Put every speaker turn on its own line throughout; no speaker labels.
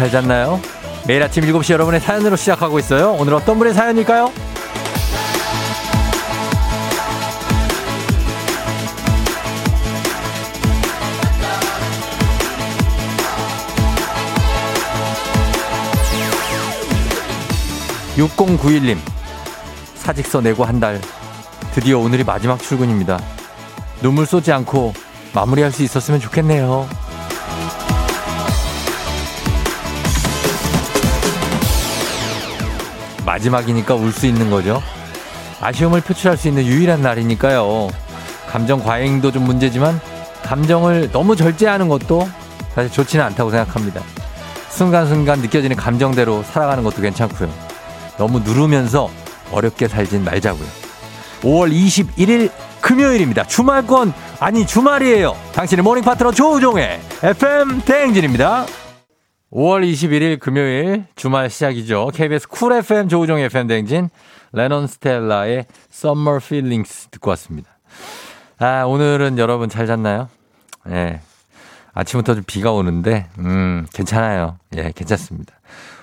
잘 잤나요? 매일 아침 7시 여러분의 사연으로 시작하고 있어요. 오늘 어떤 분의 사연일까요? 6091님, 사직서 내고 한 달. 드디어 오늘이 마지막 출근입니다. 눈물 쏘지 않고 마무리할 수 있었으면 좋겠네요. 마지막이니까 울 수 있는 거죠. 아쉬움을 표출할 수 있는 유일한 날이니까요. 감정 과잉도 좀 문제지만 감정을 너무 절제하는 것도 사실 좋지는 않다고 생각합니다. 순간순간 느껴지는 감정대로 살아가는 것도 괜찮고요. 너무 누르면서 어렵게 살진 말자고요. 5월 21일 금요일입니다. 주말권 아니 주말이에요. 당신의 모닝 파트너 조우종의 FM 대행진입니다. 5월 21일 금요일 주말 시작이죠. KBS 쿨 FM 조우종의 FM 대행진 레논 스텔라의 Summer Feelings 듣고 왔습니다. 아, 오늘은 여러분 잘 잤나요? 예. 네. 아침부터 좀 비가 오는데, 음, 괜찮아요. 예, 괜찮습니다.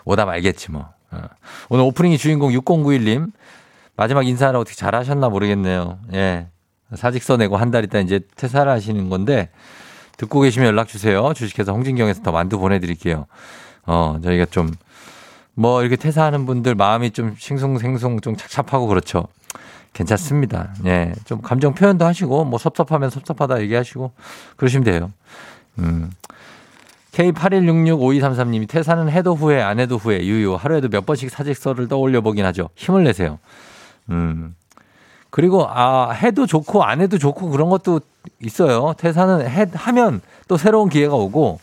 오다 말겠지 뭐. 어. 오늘 오프닝이 주인공 6091님. 마지막 인사를 어떻게 잘 하셨나 모르겠네요. 예. 사직서 내고 한 달 있다 이제 퇴사를 하시는 건데, 듣고 계시면 연락 주세요. 주식회사 홍진경에서 더 만두 보내드릴게요. 어, 저희가 좀, 뭐 이렇게 퇴사하는 분들 마음이 좀 싱숭생숭 좀 착잡하고 그렇죠. 괜찮습니다. 예. 좀 감정 표현도 하시고, 뭐 섭섭하면 섭섭하다 얘기하시고, 그러시면 돼요. 음. K81665233님이 퇴사는 해도 후회, 안 해도 후회, 유유. 하루에도 몇 번씩 사직서를 떠올려 보긴 하죠. 힘을 내세요. 음. 그리고, 아, 해도 좋고, 안 해도 좋고, 그런 것도 있어요. 퇴사는 해, 하면 또 새로운 기회가 오고,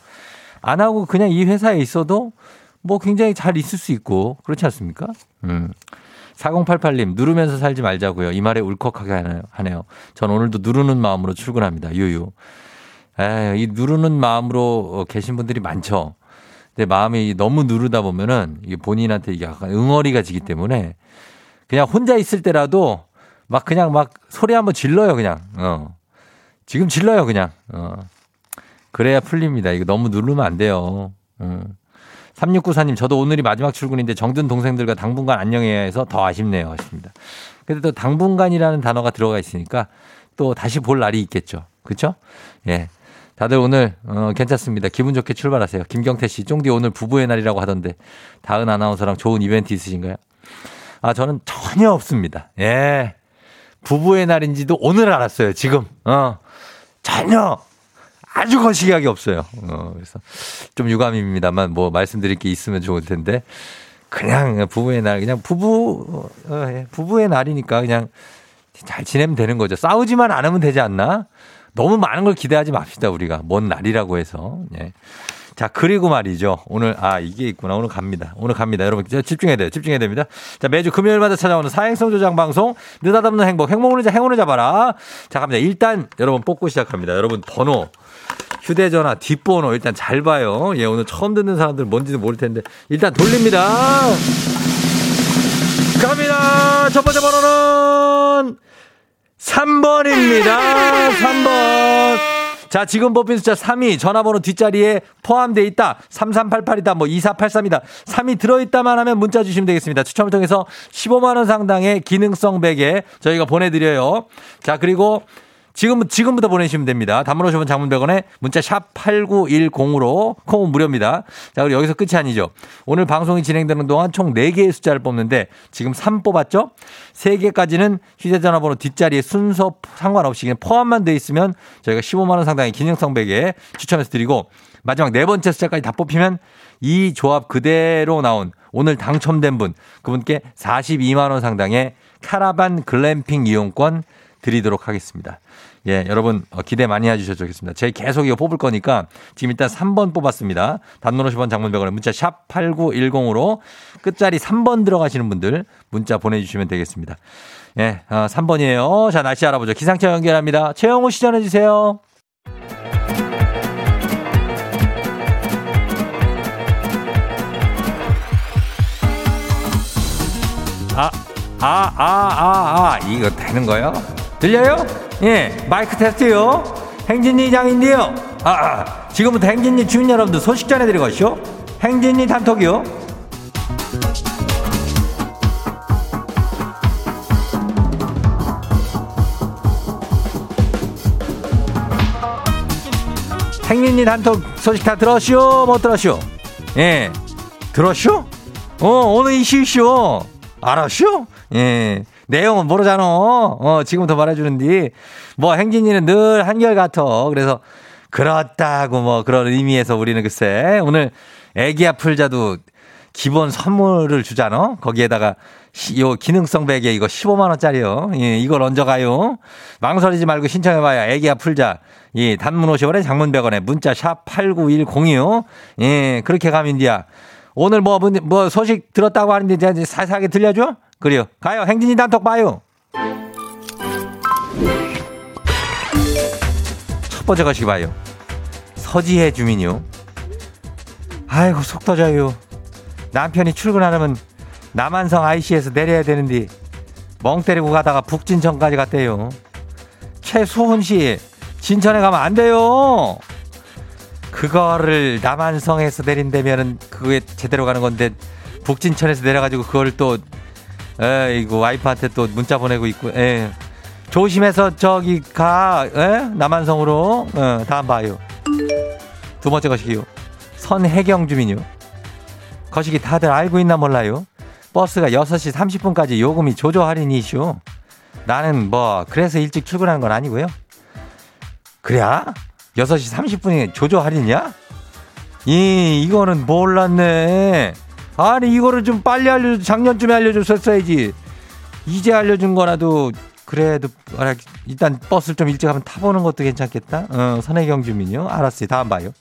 안 하고 그냥 이 회사에 있어도 뭐 굉장히 잘 있을 수 있고, 그렇지 않습니까? 음. 4088님, 누르면서 살지 말자고요. 이 말에 울컥하게 하네요. 전 오늘도 누르는 마음으로 출근합니다. 유유. 에, 이 누르는 마음으로 계신 분들이 많죠. 근데 마음이 너무 누르다 보면은 본인한테 이게 약간 응어리가 지기 때문에 그냥 혼자 있을 때라도 막 그냥 막 소리 한번 질러요, 그냥. 어. 지금 질러요, 그냥. 어. 그래야 풀립니다. 이거 너무 누르면 안 돼요. 어. 3694님, 저도 오늘이 마지막 출근인데 정든 동생들과 당분간 안녕해야 해서 더 아쉽네요. 하십니다. 근데 또 당분간이라는 단어가 들어가 있으니까 또 다시 볼 날이 있겠죠. 그렇죠? 예. 다들 오늘 어, 괜찮습니다. 기분 좋게 출발하세요. 김경태 씨, 쫑디 오늘 부부의 날이라고 하던데 다은 아나운서랑 좋은 이벤트 있으신가요? 아, 저는 전혀 없습니다. 예. 부부의 날인지도 오늘 알았어요. 지금. 어. 전혀 아주 거시기하게 없어요. 어, 그래서 좀 유감입니다만 뭐 말씀드릴 게 있으면 좋을 텐데 그냥 부부의 날 그냥 부부 어, 예. 부부의 날이니까 그냥 잘 지내면 되는 거죠. 싸우지만 않으면 되지 않나? 너무 많은 걸 기대하지 맙시다, 우리가. 먼 날이라고 해서. 예. 자, 그리고 말이죠. 오늘, 아, 이게 있구나. 오늘 갑니다. 오늘 갑니다. 여러분, 집중해야 돼요. 집중해야 됩니다. 자, 매주 금요일마다 찾아오는 사행성 조장 방송, 느닷없는 행복, 행복을 자 행운을 잡아라. 자, 갑니다. 일단, 여러분 뽑고 시작합니다. 여러분, 번호. 휴대전화 뒷번호 일단 잘 봐요. 예, 오늘 처음 듣는 사람들 뭔지도 모를 텐데. 일단 돌립니다. 갑니다. 첫 번째 번호는 3번입니다. 3번. 자, 지금 뽑힌 숫자 3이 전화번호 뒷자리에 포함되어 있다. 3388이다. 뭐 2483이다. 3이 들어있다만 하면 문자 주시면 되겠습니다. 추첨을 통해서 15만원 상당의 기능성 베개 저희가 보내드려요. 자, 그리고 지금, 지금부터 보내시면 됩니다. 단문 오시면 장문 100원에 문자 샵 8910으로 콩은 무료입니다. 자, 그리고 여기서 끝이 아니죠. 오늘 방송이 진행되는 동안 총 4개의 숫자를 뽑는데 지금 3 뽑았죠? 3개까지는 휴대전화 번호 뒷자리에 순서 상관없이 그냥 포함만 돼 있으면 저희가 15만원 상당의 기능성 베개 추첨해서 드리고 마지막 네 번째 숫자까지 다 뽑히면 이 조합 그대로 나온 오늘 당첨된 분 그분께 42만 원 상당의 카라반 글램핑 이용권 드리도록 하겠습니다. 예, 여러분 어, 기대 많이 해주셔도 좋겠습니다. 제가 계속 이거 뽑을 거니까 지금 일단 3번 뽑았습니다. 단문 50원 장문백원에 문자 샵 8910으로 끝자리 3번 들어가시는 분들 문자 보내주시면 되겠습니다. 예, 어, 3번이에요. 자, 날씨 알아보죠. 기상청 연결합니다. 최영호 시 전해주세요. 아, 아, 아, 아, 아, 이거 되는 거요? 들려요? 예, 마이크 테스트요. 행진이 장인데요. 아, 아, 지금부터 행진이 주민 여러분들 소식 전해드리고 가시오. 행진이 단톡이요. 행진이 단톡 소식 다 들었쇼? 못 들었쇼? 예. 들었쇼? 어, 오늘 이슈쇼. 알았쇼? 예. 내용은 모르잖아. 어, 지금부터 말해주는디. 뭐, 행진이는 늘 한결같아. 그래서, 그렇다고 뭐, 그런 의미에서 우리는 글쎄, 오늘 애기야 풀자도 기본 선물을 주잖아. 거기에다가, 요 기능성 베개 이거 15만 원짜리요. 예, 이걸 얹어가요. 망설이지 말고 신청해봐요. 애기야 풀자. 예, 단문 50원에 장문 100원에 문자 샵 8910이요. 예, 그렇게 가면 돼야. 오늘 뭐, 뭐 소식 들었다고 하는데 이제 사사하게 들려줘? 그래요. 가요. 행진이 단톡 봐요. 첫 번째 것이 봐요. 서지혜 주민요. 아이고 속 터져요. 남편이 출근하려면 남한성 IC에서 내려야 되는데 멍 때리고 가다가 북진천까지 갔대요. 최수훈 씨 진천에 가면 안 돼요. 그거를 남한성에서 내린다면은 그게 제대로 가는 건데 북진천에서 내려가지고 그걸 또 에이고 와이프한테 또 문자 보내고 있고 에 조심해서 저기 가 에? 남한성으로. 어, 다음 봐요 두 번째 거시기요. 선혜경 주민요. 거시기 다들 알고 있나 몰라요. 버스가 6시 30분까지 요금이 조조 할인 이슈 나는 뭐 그래서 일찍 출근한 건 아니고요. 그래 6시 30분에 조조 할인이야? 이, 이거는 몰랐네. 아니, 이거를 좀 빨리 알려줘. 작년쯤에 알려줬었어야지. 이제 알려준 거라도, 그래도, 일단 버스를 좀 일찍 한번 타보는 것도 괜찮겠다. 어, 선혜경 주민요. 알았어요. 다음 봐요.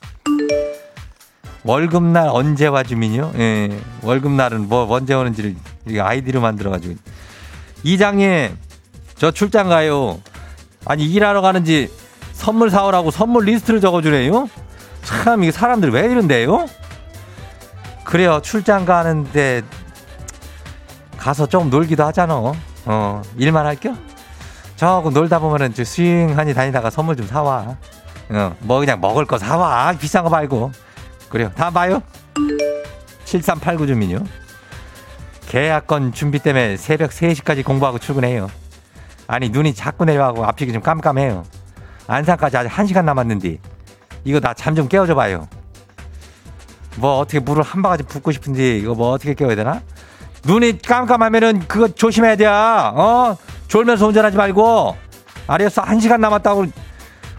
월급날 언제 와 주민요? 예. 월급날은 뭐, 언제 오는지를 아이디로 만들어 가지고. 이장님, 저 출장 가요. 아니, 일하러 가는지 선물 사오라고 선물 리스트를 적어주네요? 참, 이게 사람들 왜 이런데요? 그래요, 출장 가는데 가서 좀 놀기도 하잖아. 어, 일만 할겨? 저하고 놀다 보면은 좀 스윙하니 다니다가 선물 좀 사와. 어, 뭐 그냥 먹을 거 사와. 비싼 거 말고. 그래요. 다음 봐요. 7389 주민요. 계약건 준비 때문에 새벽 3시까지 공부하고 출근해요. 아니, 눈이 자꾸 내려가고 앞이 좀 깜깜해요. 안산까지 아직 1시간 남았는데 이거 나 잠 좀 깨워줘 봐요. 뭐 어떻게 물을 한 바가지 붓고 싶은데 이거 뭐 어떻게 깨워야 되나? 눈이 깜깜하면은 그거 조심해야 돼. 어? 졸면서 운전하지 말고. 알았어. 1시간 남았다고.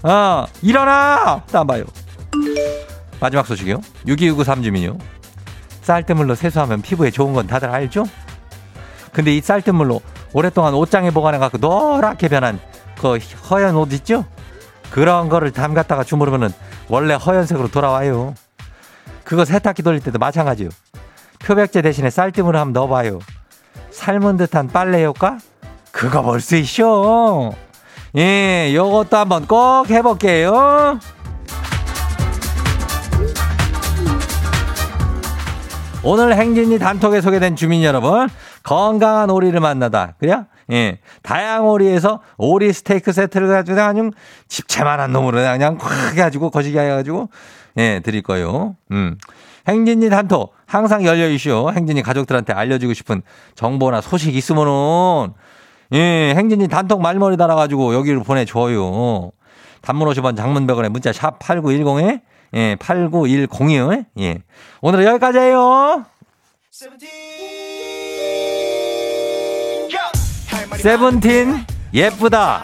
어, 일어나! 땀 봐요. 마지막 소식이요. 6263 주민요. 쌀뜨물로 세수하면 피부에 좋은 건 다들 알죠? 근데 이 쌀뜨물로 오랫동안 옷장에 보관해갖고 노랗게 변한 그 허연 옷 있죠? 그런 거를 담갔다가 주무르면은 원래 허연색으로 돌아와요. 그거 세탁기 돌릴 때도 마찬가지요. 표백제 대신에 쌀뜨물을 한번 넣어봐요. 삶은 듯한 빨래 효과? 그거 볼 수 있쇼. 예, 요것도 한번 꼭 해볼게요. 오늘 행진이 단톡에 소개된 주민 여러분, 건강한 오리를 만나다. 그래요? 예. 다양 오리에서 오리 스테이크 세트를 가지고 그냥 집채만한 놈으로 그냥 콱 해가지고 거시기 해가지고 예, 드릴 거예요. 음. 행진이 단톡 항상 열려 있쇼. 행진이 가족들한테 알려주고 싶은 정보나 소식 있으면은 예, 행진이 단톡 말머리 달아가지고 여기로 보내줘요. 단문 50원 장문 100원에 문자 샵 8910에 예, 8910이요. 예. 오늘은 여기까지예요. 세븐틴 예쁘다.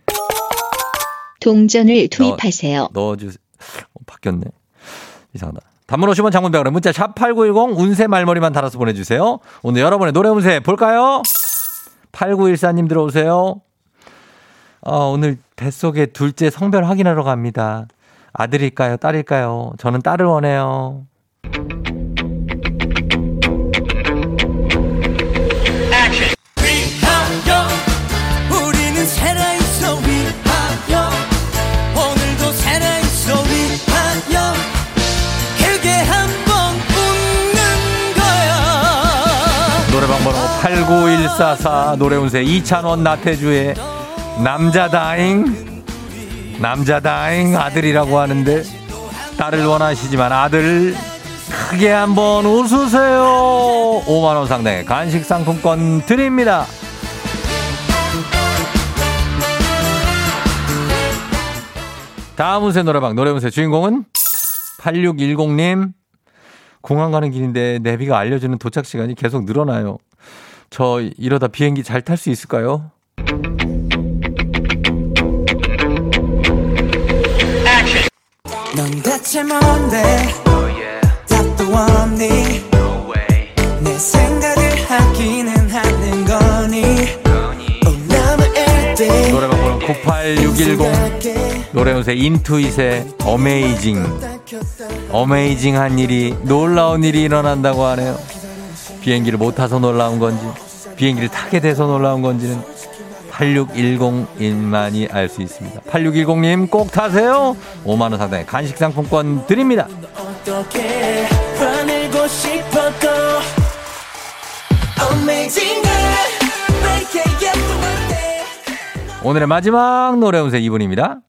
동전을 투입하세요.
넣어, 주세요 어, 바뀌었네. 이상하다. 단문 50원 장문병원에 문자 샵 8910 운세 말머리만 달아서 보내주세요. 오늘 여러분의 노래 운세 볼까요? 8914님 들어오세요. 어, 오늘 뱃속에 둘째 성별 확인하러 갑니다. 아들일까요? 딸일까요? 저는 딸을 원해요. 번호 89144 노래운세. 이찬원 나태주의 남자다잉 남자다잉 아들이라고 하는데 딸을 원하시지만 아들 크게 한번 웃으세요. 5만원 상당의 간식 상품권 드립니다. 다음 운세 노래방 노래운세 주인공은 8610님. 공항 가는 길인데 내비가 알려주는 도착 시간이 계속 늘어나요. 저 이러다 비행기 잘 탈 수 있을까요? 넌 대체 뭔데 답도 없니? 내 생각을 하기는 하는 거니? 노래방 번호 98610 노래운세 인투잇의 어메이징 어메이징한 일이 놀라운 일이 일어난다고 하네요. 비행기를 못 타서 놀라운 건지 비행기를 타게 돼서 놀라운 건지는 8610일만이 알 수 있습니다. 8610님 꼭 타세요. 5만 원 상당의 간식 상품권 드립니다. 오늘의 마지막 노래 운세 이분입니다.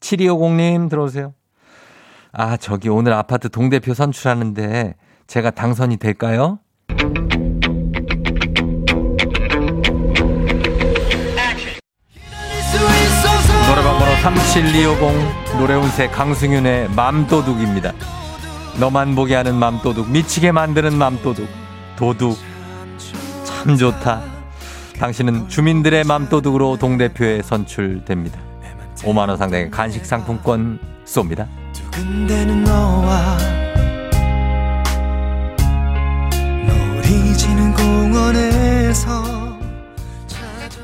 7250님 들어오세요. 아, 저기 오늘 아파트 동대표 선출하는데 제가 당선이 될까요? 37250 노래운세 강승윤의 맘도둑입니다. 너만 보게 하는 맘도둑 미치게 만드는 맘도둑 도둑 참 좋다. 당신은 주민들의 맘도둑으로 동대표에 선출됩니다. 5만원 상당의 간식 상품권 쏩니다.
놀이지는 공원에서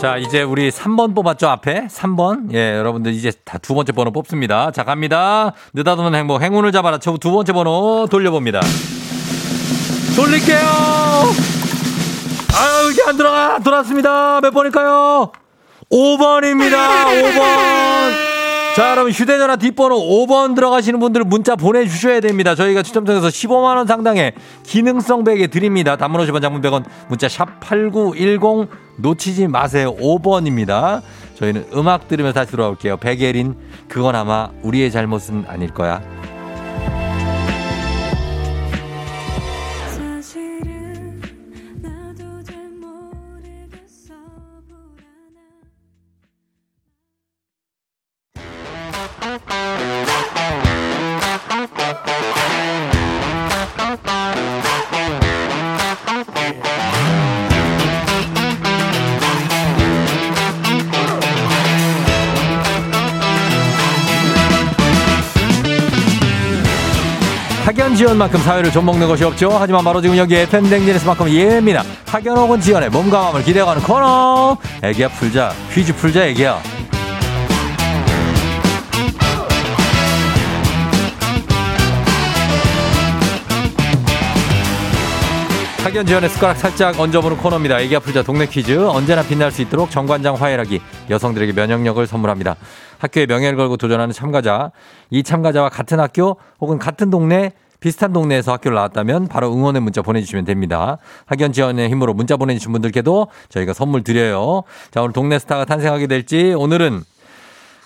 자, 이제 우리 3번 뽑았죠, 앞에? 3번. 예, 여러분들 이제 다 두 번째 번호 뽑습니다. 자, 갑니다. 느닷없는 행복, 행운을 잡아라. 두 번째 번호 돌려봅니다. 돌릴게요. 아유, 이게 안 들어가. 돌았습니다. 몇 번일까요? 5번입니다. 5번. 자, 그럼 휴대전화 뒷번호 5번 들어가시는 분들 문자 보내주셔야 됩니다. 저희가 추첨 통해서 15만 원 상당의 기능성 베개 드립니다. 단문 50원 장문 100원 문자 샵 8910 놓치지 마세요. 5번입니다. 저희는 음악 들으면서 다시 돌아올게요. 백예린, 그건 아마 우리의 잘못은 아닐 거야. 만큼 사회를 좀 먹는 것이 없죠. 하지만 바로 지금 여기 FM 댕진에서만큼 예입니다. 학연 혹은 지원의 몸과 마음을 기대어가는 코너. 애기야 풀자. 퀴즈 풀자 애기야. 학연 지원의 숟가락 살짝 얹어보는 코너입니다. 애기야 풀자 동네 퀴즈. 언제나 빛날 수 있도록 정관장 화해락이 여성들에게 면역력을 선물합니다. 학교의 명예를 걸고 도전하는 참가자. 이 참가자와 같은 학교 혹은 같은 동네 비슷한 동네에서 학교를 나왔다면 바로 응원의 문자 보내주시면 됩니다. 학연 지원의 힘으로 문자 보내주신 분들께도 저희가 선물 드려요. 자, 오늘 동네 스타가 탄생하게 될지 오늘은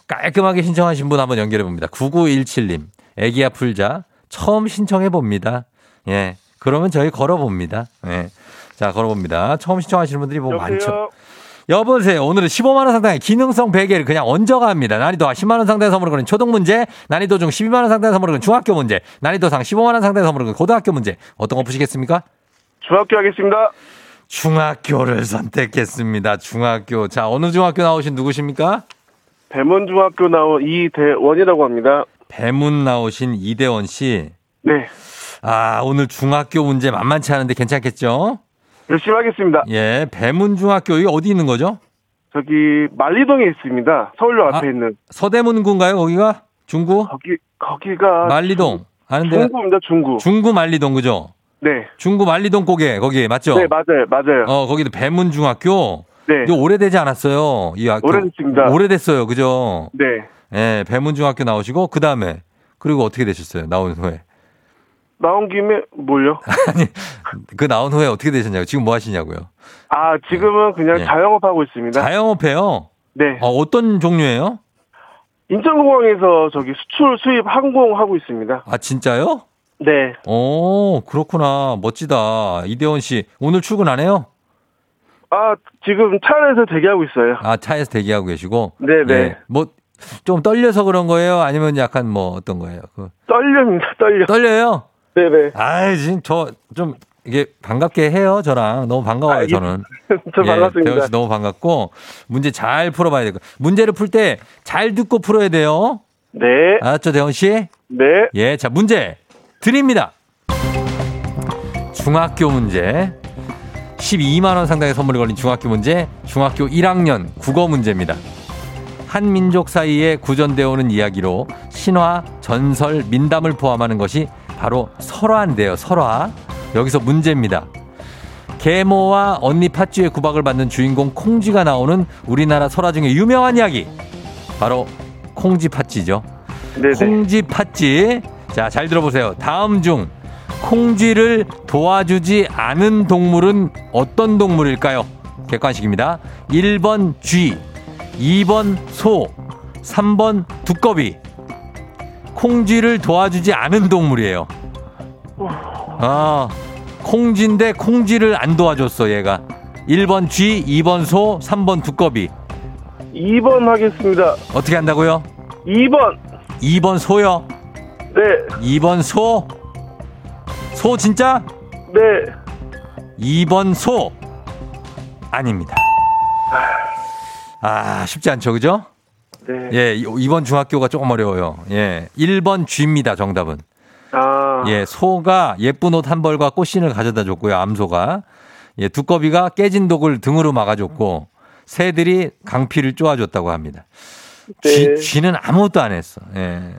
깔끔하게 신청하신 분 한번 연결해 봅니다. 9917님. 애기야 풀자. 처음 신청해 봅니다. 예. 그러면 저희 걸어 봅니다. 예. 자, 걸어 봅니다. 처음 신청하시는 분들이 뭐 많죠. 여보세요. 오늘은 15만원 상당의 기능성 베개를 그냥 얹어가 합니다. 난이도 10만원 상당의 선물을 거는 초등 문제, 난이도 중 12만원 상당의 선물을 거는 중학교 문제, 난이도 상 15만원 상당의 선물을 거는 고등학교 문제. 어떤 거 푸시겠습니까?
중학교 하겠습니다.
중학교를 선택했습니다. 중학교. 자, 어느 중학교 나오신 누구십니까?
대문중학교 나온 이대원이라고 합니다.
배문 나오신 이대원 씨.
네.
아, 오늘 중학교 문제 만만치 않은데 괜찮겠죠?
열심히 하겠습니다.
예, 배문중학교, 이게 어디 있는 거죠?
저기 말리동에 있습니다. 서울역 앞에
아.
있는
서대문구인가요, 거기가? 중구?
거기 거기가
말리동. 아는데
중구입니다. 중구.
중구 말리동, 그죠?
네.
중구 말리동 고개, 거기, 맞죠?
네 맞아요 맞아요.
어, 거기도 배문중학교.
네.
오래되지 않았어요. 이 학교.
오래됐습니다.
오래됐어요, 그죠?
네.
예, 배문중학교 나오시고, 그 다음에, 그리고 어떻게 되셨어요? 나온 후에.
나온 김에 뭘요?
아니, 그 나온 후에 어떻게 되셨냐고. 지금 뭐 하시냐고요.
아 지금은 그냥
네.
자영업 하고 있습니다.
자영업해요?
네.
어, 어떤 종류예요?
인천공항에서 저기 수출 수입 항공 하고 있습니다.
아, 진짜요?
네.
오, 그렇구나. 멋지다. 이대원 씨, 오늘 출근 안 해요?
아 지금 차 안에서 대기하고 있어요.
아, 차에서 대기하고 계시고.
네네.
예. 뭐, 좀 떨려서 그런 거예요? 아니면 약간 뭐 어떤 거예요? 그,
떨립니다. 떨려.
떨려요?
네네.
아이, 지금 저, 좀, 이게 반갑게 해요, 저랑. 너무 반가워요,
아, 예.
저는.
저
예,
반갑습니다.
대원 씨 너무 반갑고, 문제 잘 풀어봐야 되고. 문제를 풀 때 잘 듣고 풀어야 돼요.
네.
알았죠, 대원 씨?
네.
예, 자, 문제 드립니다. 중학교 문제. 12만 원 상당의 선물이 걸린 중학교 문제. 중학교 1학년 국어 문제입니다. 한 민족 사이에 구전되어 오는 이야기로 신화, 전설, 민담을 포함하는 것이 바로 설화인데요, 설화. 여기서 문제입니다. 계모와 언니 팥쥐의 구박을 받는 주인공 콩쥐가 나오는 우리나라 설화 중에 유명한 이야기. 바로 콩쥐 팥쥐죠.
네네.
콩쥐 팥쥐. 자, 잘 들어보세요. 다음 중 콩쥐를 도와주지 않은 동물은 어떤 동물일까요? 객관식입니다. 1번 쥐, 2번 소, 3번 두꺼비. 콩쥐를 도와주지 않은 동물이에요. 아, 콩쥐인데 콩쥐를 안 도와줬어, 얘가. 1번 쥐, 2번 소, 3번 두꺼비.
2번 하겠습니다.
어떻게 한다고요?
2번.
2번 소요.
네.
2번 소. 소 진짜?
네.
2번 소. 아닙니다. 아, 쉽지 않죠, 그죠?
네.
예, 2번 중학교가 조금 어려워요. 예. 1번 쥐입니다, 정답은.
아.
예, 소가 예쁜 옷 한 벌과 꽃신을 가져다 줬고요, 암소가. 예, 두꺼비가 깨진 독을 등으로 막아줬고, 새들이 강피를 쪼아줬다고 합니다. 쥐,
네.
쥐 는 아무것도 안 했어. 예.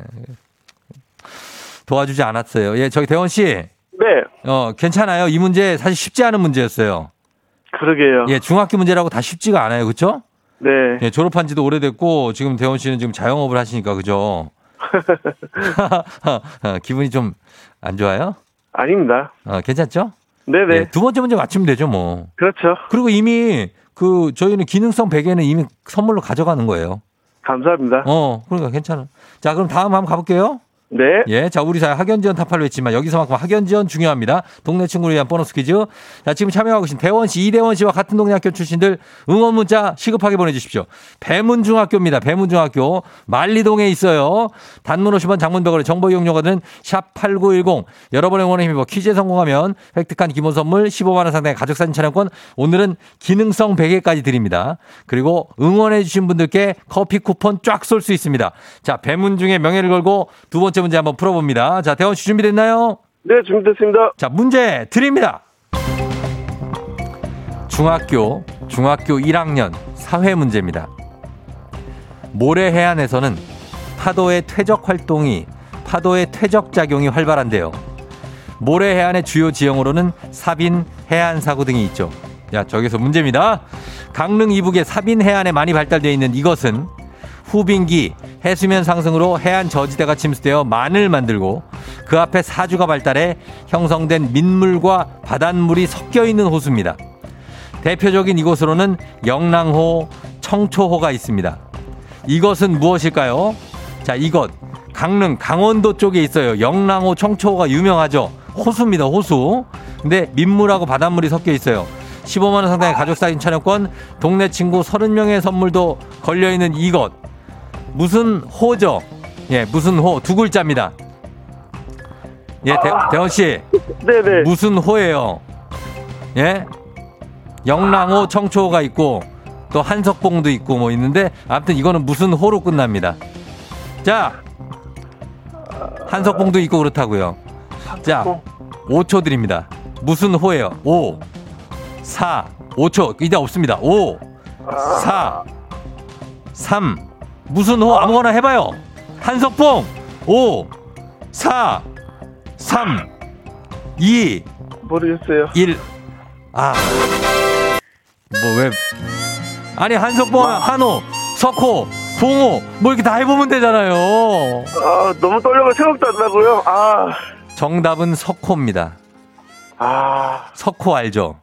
도와주지 않았어요. 예, 저기 대원 씨.
네.
어, 괜찮아요. 이 문제 사실 쉽지 않은 문제였어요.
그러게요.
예, 중학교 문제라고 다 쉽지가 않아요. 그렇죠?
네.
예, 졸업한 지도 오래됐고 지금 대원 씨는 지금 자영업을 하시니까 그죠? 어, 기분이 좀 안 좋아요?
아닙니다.
어, 괜찮죠?
네네.
예, 두 번째 문제 맞추면 되죠, 뭐.
그렇죠.
그리고 이미 그 저희는 기능성 베개는 이미 선물로 가져가는 거예요.
감사합니다.
어, 그러니까 괜찮아. 자, 그럼 다음 한번 가볼게요.
네.
예, 자, 우리 사회 학연 지원 타파를 했지만 여기서만큼 학연 지원 중요합니다. 동네 친구를 위한 보너스 퀴즈. 자, 지금 참여하고 계신 대원 씨, 이대원 씨와 같은 동네 학교 출신들 응원 문자 시급하게 보내주십시오. 배문중학교입니다. 배문중학교 말리동에 있어요. 단문 50원, 장문 100원의 정보 이용료가 드는 샵8910. 여러분의 응원에 힘입어 퀴즈에 성공하면 획득한 기본 선물 15만 원 상당의 가족 사진 촬영권. 오늘은 기능성 베개까지 드립니다. 그리고 응원해 주신 분들께 커피 쿠폰 쫙 쏠 수 있습니다. 자, 배문중의 명예를 걸고 두 번째 문제 한번 풀어봅니다. 자, 대원 씨 준비됐나요?
네, 준비됐습니다.
자, 문제 드립니다. 중학교, 중학교 1학년 사회 문제입니다. 모래 해안에서는 파도의 퇴적 활동이, 파도의 퇴적 작용이 활발한데요. 모래 해안의 주요 지형으로는 사빈, 해안 사구 등이 있죠. 야, 저기서 문제입니다. 강릉 이북의 사빈 해안에 많이 발달되어 있는 이것은 후빙기, 해수면 상승으로 해안 저지대가 침수되어 만을 만들고 그 앞에 사주가 발달해 형성된 민물과 바닷물이 섞여 있는 호수입니다. 대표적인 이곳으로는 영랑호, 청초호가 있습니다. 이것은 무엇일까요? 자, 이것. 강릉, 강원도 쪽에 있어요. 영랑호, 청초호가 유명하죠. 호수입니다, 호수. 근데 민물하고 바닷물이 섞여 있어요. 15만원 상당의 가족 사진 촬영권, 동네 친구 30명의 선물도 걸려있는 이것. 무슨 호죠? 예, 무슨 호. 두 글자입니다. 예, 대, 대원 씨.
네네.
무슨 호예요? 예? 영랑호, 청초호가 있고 또 한석봉도 있고 뭐 있는데 아무튼 이거는 무슨 호로 끝납니다. 자, 한석봉도 있고 그렇다고요. 자, 5초 드립니다. 무슨 호예요? 5, 4, 5초 이제 없습니다. 5, 4, 3, 무슨 호 아무거나 해봐요. 한석봉 5, 4, 3, 2,
모르겠어요.
1. 아. 뭐 왜. 아니, 한석봉, 한호, 석호, 봉호, 뭐 이렇게 다 해보면 되잖아요.
아, 너무 떨려서 생각도 안 나고요. 아,
정답은 석호입니다.
아,
석호 알죠?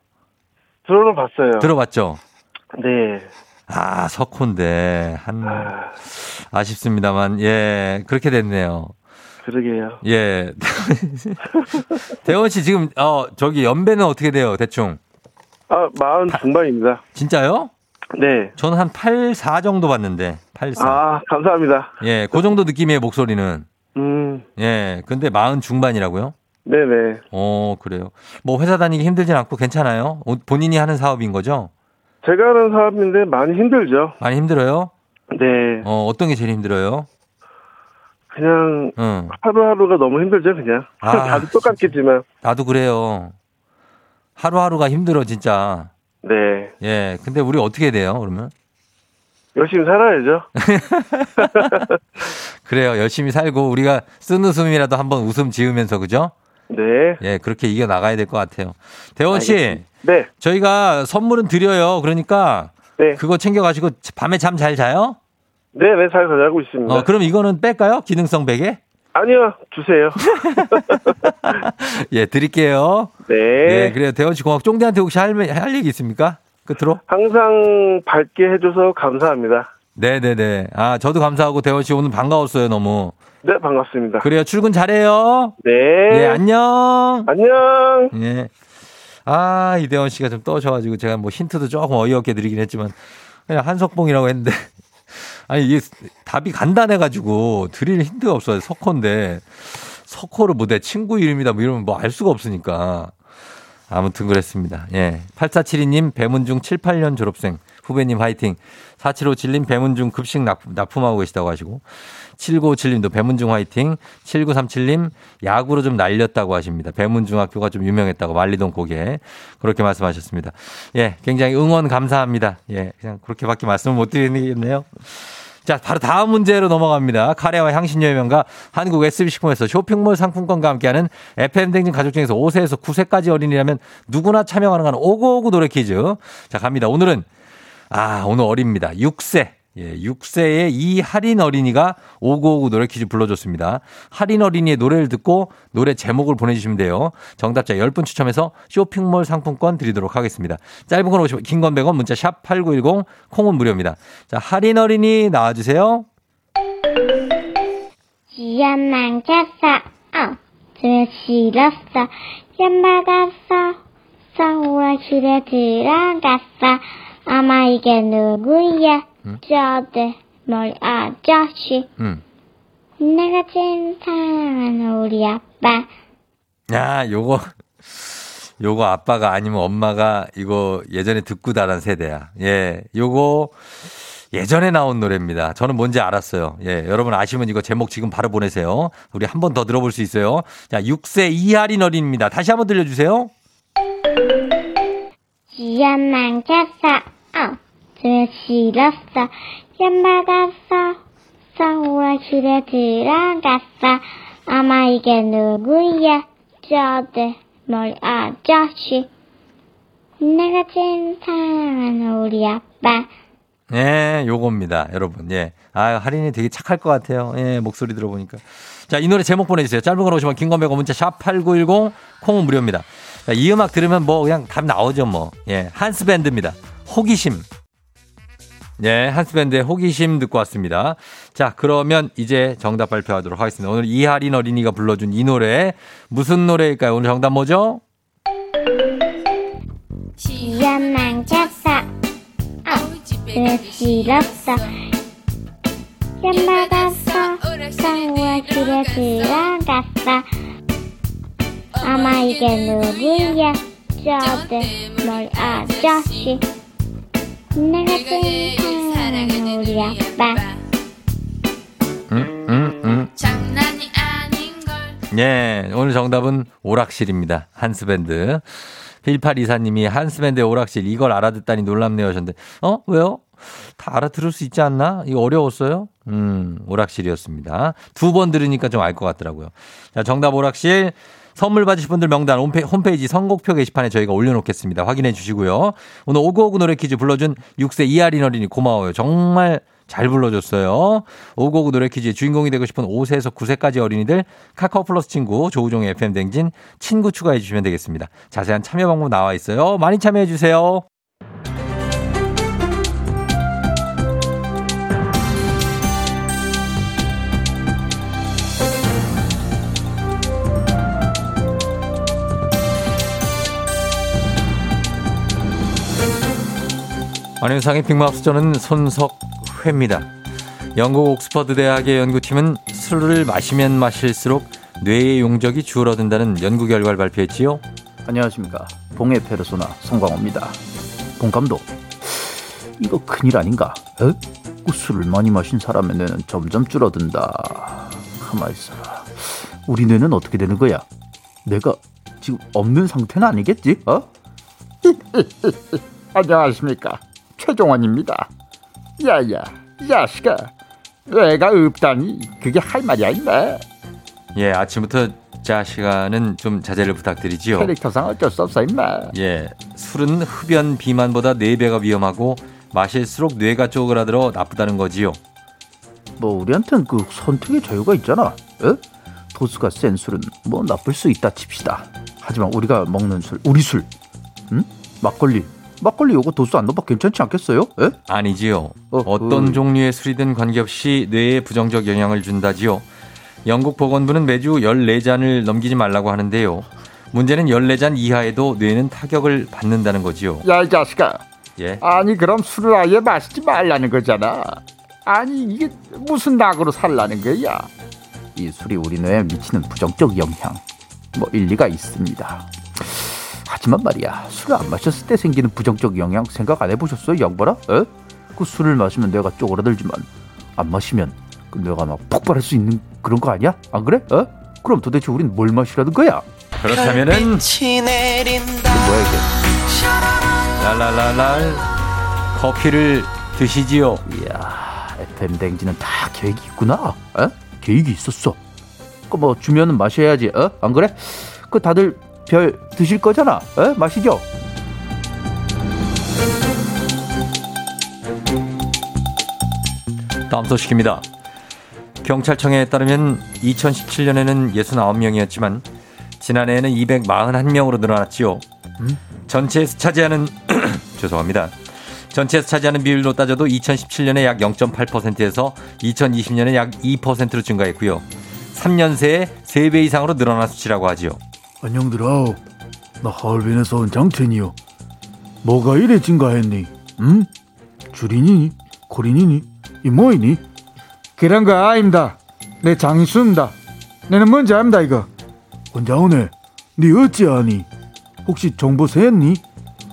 들어는 봤어요.
들어봤죠?
네.
아, 석호인데. 한,
아,
아쉽습니다만, 예, 그렇게 됐네요.
그러게요.
예. 대원 씨 지금, 어, 저기 연배는 어떻게 돼요, 대충?
아, 마흔 중반입니다.
진짜요?
네.
저는 한 8, 4 정도 봤는데, 8, 4.
아, 감사합니다.
예, 그 정도 느낌이에요, 목소리는.
음,
예, 근데 마흔 중반이라고요?
네네.
어, 그래요. 뭐 회사 다니기 힘들진 않고 괜찮아요? 어, 본인이 하는 사업인 거죠?
제가 하는 사업인데 많이 힘들죠.
많이 힘들어요?
네.
어, 어떤 게 제일 힘들어요?
그냥
응.
하루하루가 너무 힘들죠, 그냥.
아,
다들 똑같겠지만.
나도 그래요. 하루하루가 힘들어, 진짜.
네.
예, 근데 우리 어떻게 돼요, 그러면?
열심히 살아야죠.
그래요. 열심히 살고 우리가 쓴 웃음이라도 한번 웃음 지으면서, 그죠?
네.
예, 그렇게 이겨 나가야 될 것 같아요. 대원 씨,
알겠습니다. 네.
저희가 선물은 드려요. 그러니까
네.
그거 챙겨 가시고 밤에 잠 잘 자요?
네, 네, 잘 자고 있습니다.
어, 그럼 이거는 뺄까요? 기능성 베개?
아니요, 주세요.
예, 드릴게요.
네.
예, 그래요. 대원 씨 고맙고 쫑대한테 혹시 할, 할 얘기 있습니까? 끝으로?
항상 밝게 해줘서 감사합니다.
네네네. 아, 저도 감사하고 대원 씨 오늘 반가웠어요, 너무.
네, 반갑습니다.
그래요. 출근 잘해요.
네.
예, 안녕.
안녕.
예. 아, 이대원 씨가 좀 떠셔가지고 제가 뭐 힌트도 조금 어이없게 드리긴 했지만 그냥 한석봉이라고 했는데 아니, 이게 답이 간단해가지고 드릴 힌트가 없어요. 석호인데 석호를 뭐 내 친구 이름이다 뭐 이러면 뭐 알 수가 없으니까 아무튼 그랬습니다. 예. 8472님 배문중 7, 8년 졸업생 후배님 화이팅. 4757님 배문중 급식 납품, 납품하고 계시다고 하시고 7957님도 배문중 화이팅. 7937님 야구로 좀 날렸다고 하십니다. 배문중학교가 좀 유명했다고 말리동 고개 그렇게 말씀하셨습니다. 예, 굉장히 응원 감사합니다. 예, 그냥 그렇게밖에 말씀을 못 드리겠네요. 자, 바로 다음 문제로 넘어갑니다. 카레와 향신료의 명가 한국 SB식품에서 쇼핑몰 상품권과 함께하는 FM댕진 가족 중에서 5세에서 9세까지 어린이라면 누구나 참여 가능한 오고오구 노래 퀴즈. 자, 갑니다. 오늘은, 아, 오늘 어립니다. 6세. 예, 6세의 이 할인 어린이가 오구오구 노래 퀴즈 불러줬습니다. 할인 어린이의 노래를 듣고 노래 제목을 보내주시면 돼요. 정답자 10분 추첨해서 쇼핑몰 상품권 드리도록 하겠습니다. 짧은 건 50원, 긴 건 100원, 문자 샵 8910, 콩은 무료입니다. 자, 할인 어린이 나와주세요.
지연만 쳤어, 어, 들 싫었어, 연막았어, 서울실에 들어갔어, 아마 이게 누구야, 저들, 뭘 아저씨,
음.
내가 제일 사랑하는 우리 아빠,
야, 요거, 요거 아빠가 아니면 엄마가 이거 예전에 듣고 자란 세대야. 예, 요거 예전에 나온 노래입니다. 저는 뭔지 알았어요. 예, 여러분 아시면 이거 제목 지금 바로 보내세요. 우리 한 번 더 들어볼 수 있어요. 자, 6세 이하린 어린입니다. 다시 한번 들려주세요.
지연만 쳤어, 어, 들 싫었어, 연막았어, 서울실에 들어갔어, 아마 이게 누구야, 저들, 뭘 아저씨, 내가 제일 사랑하는 우리 아빠,
예, 요겁니다. 여러분. 예. 아, 할인이 되게 착할 것 같아요. 예, 목소리 들어보니까. 자, 이 노래 제목 보내주세요. 짧은 걸 오시면 긴건 100원 문자 샵8910 콩은 무료입니다. 자, 이 음악 들으면 뭐 그냥 답 나오죠 뭐. 예, 한스밴드입니다. 호기심. 예, 한스밴드의 호기심 듣고 왔습니다. 자, 그러면 이제 정답 발표하도록 하겠습니다. 오늘 이하린 어린이가 불러준 이 노래 무슨 노래일까요? 오늘 정답 뭐죠?
지연만 쳤어, 어, 들 싫었어, 연막았어, 서울실에 들어갔어, 아마 이게 누구야, 저들, 뭘 아저씨, 내가 제일 사랑하는 우리 아빠.
음, 음, 음.
장난이 아닌걸
예, 오늘 정답은 오락실입니다. 한스밴드. 1824님이 한스밴드의 오락실 이걸 알아듣다니 놀랍네요 하셨는데, 어? 왜요? 다 알아들을 수 있지 않나? 이거 어려웠어요? 음, 오락실이었습니다. 두 번 들으니까 좀 알 것 같더라고요. 자, 정답 오락실. 선물 받으실 분들 명단 홈페- 홈페 이지 선곡표 게시판에 저희가 올려놓겠습니다. 확인해 주시고요. 오늘 오구오구 노래 퀴즈 불러준 6세 이하린 어린이 고마워요. 정말 잘 불러줬어요. 오구오구 노래 퀴즈의 주인공이 되고 싶은 5세에서 9세까지 어린이들 카카오 플러스 친구 조우종의 FM 댕진 친구 추가해 주시면 되겠습니다. 자세한 참여 방법 나와 있어요. 많이 참여해 주세요. 안윤상의 빅마우스 저는 손석회입니다. 영국 옥스퍼드 대학의 연구팀은 술을 마시면 마실수록 뇌의 용적이 줄어든다는 연구 결과를 발표했지요.
안녕하십니까. 봉의 페르소나 송광호입니다. 봉 감독, 이거 큰일 아닌가? 에? 그 술을 많이 마신 사람의 뇌는 점점 줄어든다. 가만 있어라. 우리 뇌는 어떻게 되는 거야? 내가 지금 없는 상태는 아니겠지? 어? 안녕하십니까. 최종원입니다. 야야, 이 자식아. 뇌가 없다니 그게 할 말이야 임마.
예, 아침부터 자 시간은 좀 자제를 부탁드리지요.
캐릭터상 어쩔 수 없어 임마.
예, 술은 흡연 비만보다 4배가 위험하고 마실수록 뇌가 쪼그라들어 나쁘다는 거지요.
뭐 우리한텐 그 선택의 자유가 있잖아. 에? 도수가 센 술은 뭐 나쁠 수 있다 칩시다. 하지만 우리가 먹는 술, 우리 술, 응? 막걸리, 막걸리 요거 도수 안 넣어봐 괜찮지 않겠어요? 에?
아니지요.
어,
어떤
그-
종류의 술이든 관계없이 뇌에 부정적 영향을 준다지요. 영국 보건부는 매주 14잔을 넘기지 말라고 하는데요. 문제는 14잔 이하에도 뇌는 타격을 받는다는 거지요.
야 이 자식아.
예.
아니 그럼 술을 아예 마시지 말라는 거잖아. 아니 이게 무슨 낙으로 살라는 거야? 이 술이 우리 뇌에 미치는 부정적 영향 뭐 일리가 있습니다. 하지만 말이야 술을 안 마셨을 때 생기는 부정적 영향 생각 안 해보셨어요 양반아? 에? 그 술을 마시면 뇌가 쪼그라들지만 안 마시면 그 뇌가 막 폭발할 수 있는 그런 거 아니야? 안 그래? 어? 그럼 도대체 우린 뭘 마시라는 거야?
그렇다면은
이게 뭐야 이게?
랄랄랄랄 커피를 드시지요.
이야 FM 댕지는 다 계획이 있구나. 어? 계획이 있었어. 그뭐 주면은 마셔야지. 어? 안 그래? 그 다들 별 드실 거잖아. 어? 마시죠.
다음 소식입니다. 경찰청에 따르면 2017년에는 69명이었지만 지난해에는 241명으로 늘어났지요. 전체에서 차지하는 죄송합니다. 전체에서 차지하는 비율로 따져도 2017년에 약 0.8%에서 2020년에 약 2%로 증가했고요. 3년 새에 3배 이상으로 늘어난 수치라고 하지요.
안녕들아. 나 하얼빈에서 온 장첸이요. 뭐가 이래 증가했니? 응? 줄이니? 고리니? 이 뭐이니?
그런 거 아닙니다. 내 장수입니다. 내는 뭔지 압니다 이거.
혼자 오네. 니 어찌 아니? 혹시 정보 새했니?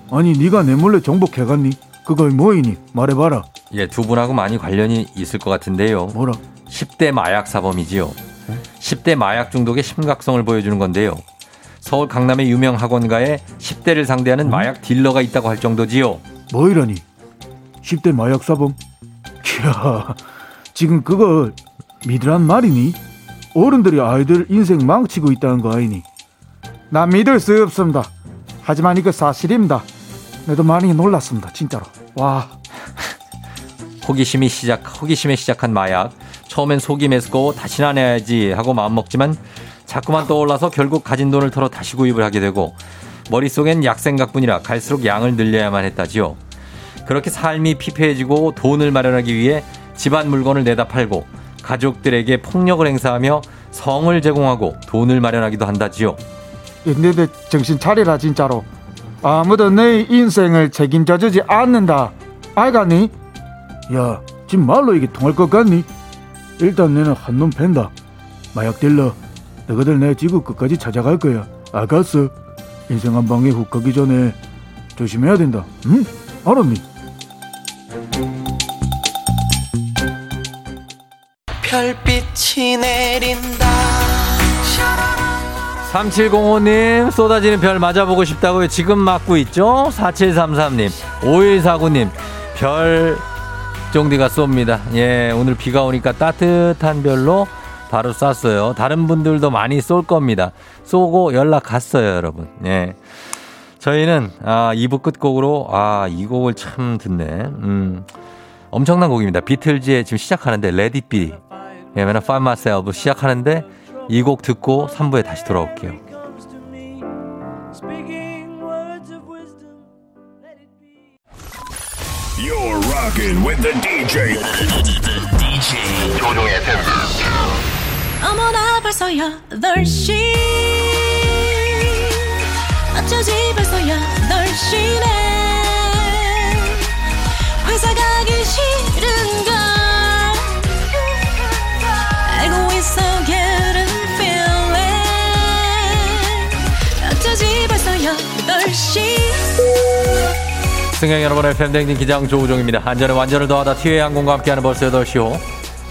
아니 네가 내 몰래 정보 캐갔니? 그거 뭐이니? 말해봐라.
예, 두 분하고 많이 관련이 있을 것 같은데요.
뭐라?
10대 마약 사범이지요. 10대 마약 중독의 심각성을 보여주는 건데요. 서울 강남의 유명 학원가에 10대를 상대하는 마약 딜러가 있다고 할 정도지요.
뭐이라니? 10대 마약 사범? 이야, 지금 그걸 믿으란 말이니? 어른들이 아이들 인생 망치고 있다는 거 아니니?
난 믿을 수 없습니다. 하지만 이거 사실입니다. 내도 많이 놀랐습니다. 진짜로. 와.
호기심이 시작, 호기심에 시작한 마약. 처음엔 속이 메스고 다시 안 해야지 하고 마음먹지만 자꾸만 떠올라서 결국 가진 돈을 털어 다시 구입을 하게 되고 머릿속엔 약 생각뿐이라 갈수록 양을 늘려야만 했다지요. 그렇게 삶이 피폐해지고 돈을 마련하기 위해 집안 물건을 내다 팔고 가족들에게 폭력을 행사하며 성을 제공하고 돈을 마련하기도 한다지요.
너희들 정신 차리라 진짜로. 아무도 내 인생을 책임져주지 않는다. 알겠니?
야, 지금 말로 이게 통할 것 같니? 일단 내는 한놈 팬다. 마약 딜러, 너희들 내 지구 끝까지 찾아갈 거야. 알겠어? 인생 한 방에 훅 가기 전에 조심해야 된다. 응? 알았니?
별빛이 내린다
3705님 쏟아지는 별 맞아보고 싶다고요. 지금 맞고 있죠? 4733님 5149님 별 종디가 쏩니다. 예 오늘 비가 오니까 따뜻한 별로 바로 쐈어요. 다른 분들도 많이 쏠 겁니다. 쏘고 연락 갔어요 여러분. 예 저희는 아 2부 끝곡으로 아 이 곡을 참 듣네. 음 엄청난 곡입니다. 비틀즈의 지금 시작하는데 It Be 예, 맨날 Find Myself 시작하는데 이 곡 듣고 3부에 다시 돌아올게요.
You're rocking with the DJ. DJ 조종의 팬.
어머나 벌써 8시 어쩌지 벌써 8시네. 회사 가기 싫은걸. 알고 있어 getting feeling. 어쩌지 벌써 8시
승객 여러분의 팬댕진 기장 조우종입니다. 안전에 완전을 더하다 티웨이 항공과 함께하는 벌써 8시호.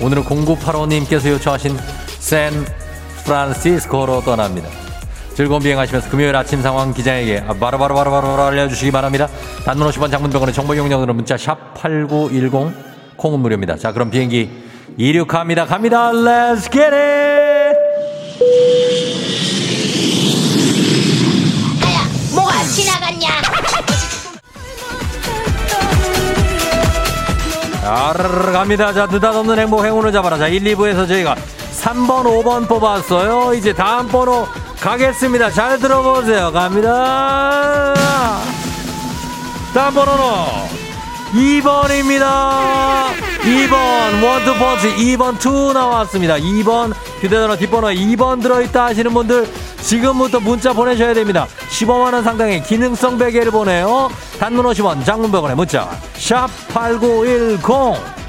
오늘은 0985님께서 요청하신 샌프란시스코로 떠납니다. 즐거운 비행하시면서 금요일 아침 상황 기장에게 바로 바로 바로 바로 알려주시기 바랍니다. 단문 50원 장문병원의 정보 용량으로 문자 샵 8910 콩은 무료입니다. 자 그럼 비행기 이륙합니다. 갑니다. Let's get it!
뭐가 지나갔냐?
아르르 갑니다. 자, 느닷없는 행복 행운을 잡아라. 자, 1, 2부에서 저희가 3번, 5번 뽑았어요. 이제 다음 번호 가겠습니다. 잘 들어보세요. 갑니다. 다음 번호는 2번입니다. 2번, 원투 펀치 2번 2 나왔습니다. 2번, 휴대전화 뒷번호에 2번 들어있다 하시는 분들 지금부터 문자 보내셔야 됩니다. 15만원 상당의 기능성 베개를 보내요. 단문 50원, 장문 100원에 문자. 샵 8910.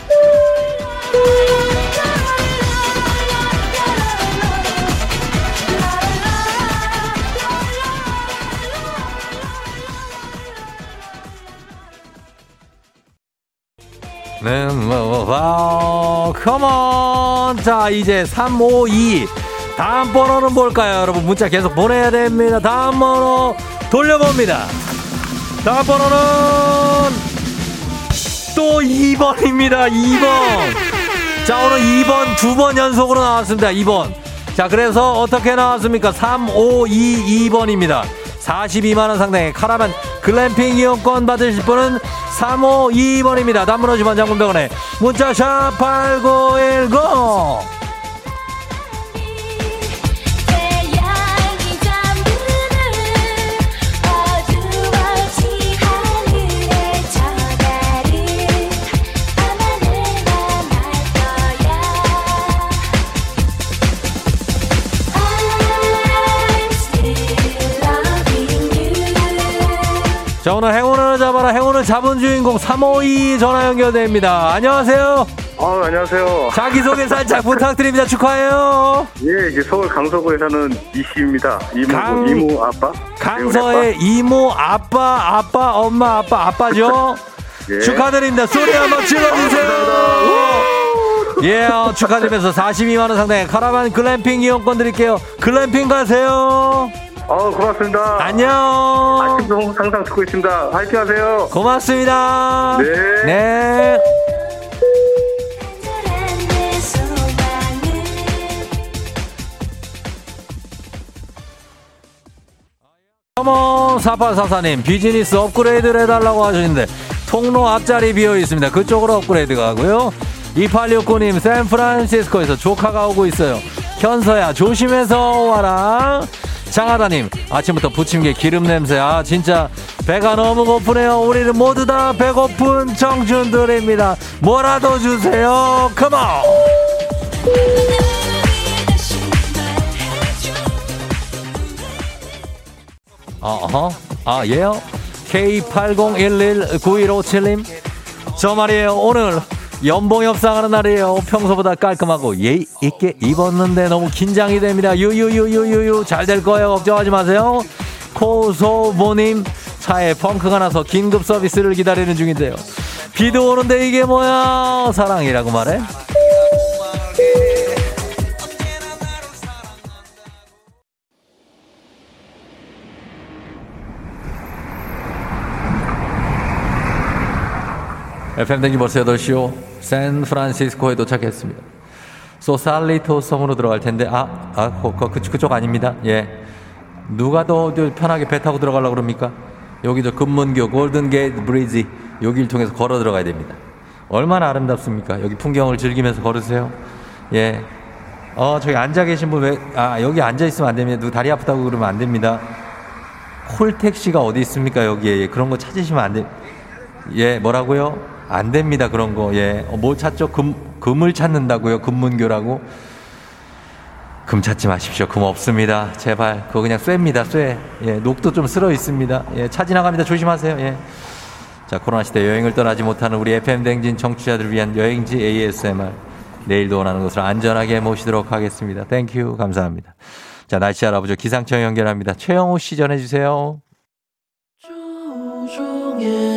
Wow, come on. 자, 이제 352. 다음 번호는 뭘까요? 여러분, 문자 계속 보내야 됩니다. 다음 번호 돌려봅니다. 다음 번호는 또 2번입니다. 2번. 자, 오늘 2번 두 번 연속으로 나왔습니다. 2번. 자, 그래서 어떻게 나왔습니까? 3522번입니다. 42만원 상당의 카라반 글램핑 이용권 받으실 분은 3522번입니다. 단문 50원 장군병원에 문자샵 8910.
태양이 잠드는 어두워진 하늘의 저달은 아마 내가 날 거야 I'm still loving you
자, 오늘 행운 을 잡아라. 행운을 잡은 주인공 352 전화 연결됩니다. 안녕하세요.
아, 안녕하세요.
자기소개 살짝 부탁드립니다. 축하해요.
예, 이제 서울 강서구에 사는 이씨입니다. 이모,
강-
이모 아빠.
강서의 이모, 아빠, 아빠, 엄마, 아빠, 아빠죠?
예.
축하드립니다. 소리 한번 질러주세요. 예, 어, 축하드리면서 42만원 상당의 카라반 글램핑 이용권 드릴게요. 글램핑 가세요.
아, 고맙습니다.
안녕.
아침도 항상 듣고 있습니다. 화이팅 하세요.
고맙습니다.
네.
네. 4844님 비즈니스 업그레이드를 해달라고 하셨는데 통로 앞자리 비어 있습니다 그쪽으로 업그레이드 가고요 2869님 샌프란시스코에서 조카가 오고 있어요 현서야 조심해서 와라 장하다님 아침부터 부침개 기름 냄새 아 진짜 배가 너무 고프네요 우리는 모두 다 배고픈 청춘들입니다 뭐라도 주세요 컴온 어허. 아, 예요? K80119157님. 저 말이에요. 오늘 연봉 협상하는 날이에요. 평소보다 깔끔하고 예의 있게 입었는데 너무 긴장이 됩니다. 유유유유유유. 잘 될 거예요. 걱정하지 마세요. 코소보님. 차에 펑크가 나서 긴급 서비스를 기다리는 중인데요. 비도 오는데 이게 뭐야? 사랑이라고 말해? FM 댕지 벌써 8시요. 샌프란시스코에 도착했습니다. 소살리토 섬으로 들어갈 텐데, 아, 아, 그, 그, 그, 그쪽 아닙니다. 예. 누가 더 편하게 배 타고 들어가려고 그럽니까? 여기 저 금문교 골든게이트 브리지 여기를 통해서 걸어 들어가야 됩니다. 얼마나 아름답습니까? 여기 풍경을 즐기면서 걸으세요. 예. 어, 저기 앉아 계신 분 왜, 아, 여기 앉아 있으면 안 됩니다. 누구 다리 아프다고 그러면 안 됩니다. 콜택시가 어디 있습니까? 여기에. 예, 그런 거 찾으시면 안 돼. 예, 뭐라고요? 안 됩니다. 그런 거. 예. 어, 뭐 찾죠? 금, 금을 찾는다고요? 금문교라고? 금 찾지 마십시오. 금 없습니다. 제발. 그거 그냥 쇠입니다. 쇠. 예, 녹도 좀 슬어 있습니다. 예, 차 지나갑니다. 조심하세요. 예. 자, 코로나 시대 여행을 떠나지 못하는 우리 FM 댕진 청취자들을 위한 여행지 ASMR. 내일도 원하는 곳으로 안전하게 모시도록 하겠습니다. Thank you. 감사합니다. 자, 날씨 알아보죠. 기상청 연결합니다. 최영호 씨 전해주세요.
조종의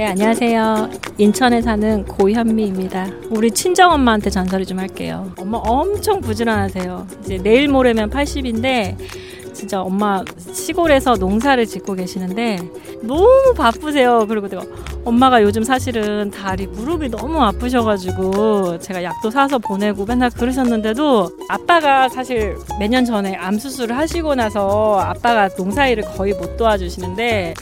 네, 안녕하세요. 인천에 사는 고현미입니다. 우리 친정 엄마한테 전설이 좀 할게요. 엄마 엄청 부지런하세요. 이제 내일 모레면 80인데 진짜 엄마 시골에서 농사를 짓고 계시는데 너무 바쁘세요. 그리고 내가 엄마가 요즘 사실은 다리 무릎이 너무 아프셔가지고 제가 약도 사서 보내고 맨날 그러셨는데도 아빠가 사실 몇 년 전에 암 수술을 하시고 나서 아빠가 농사일을 거의 못 도와주시는데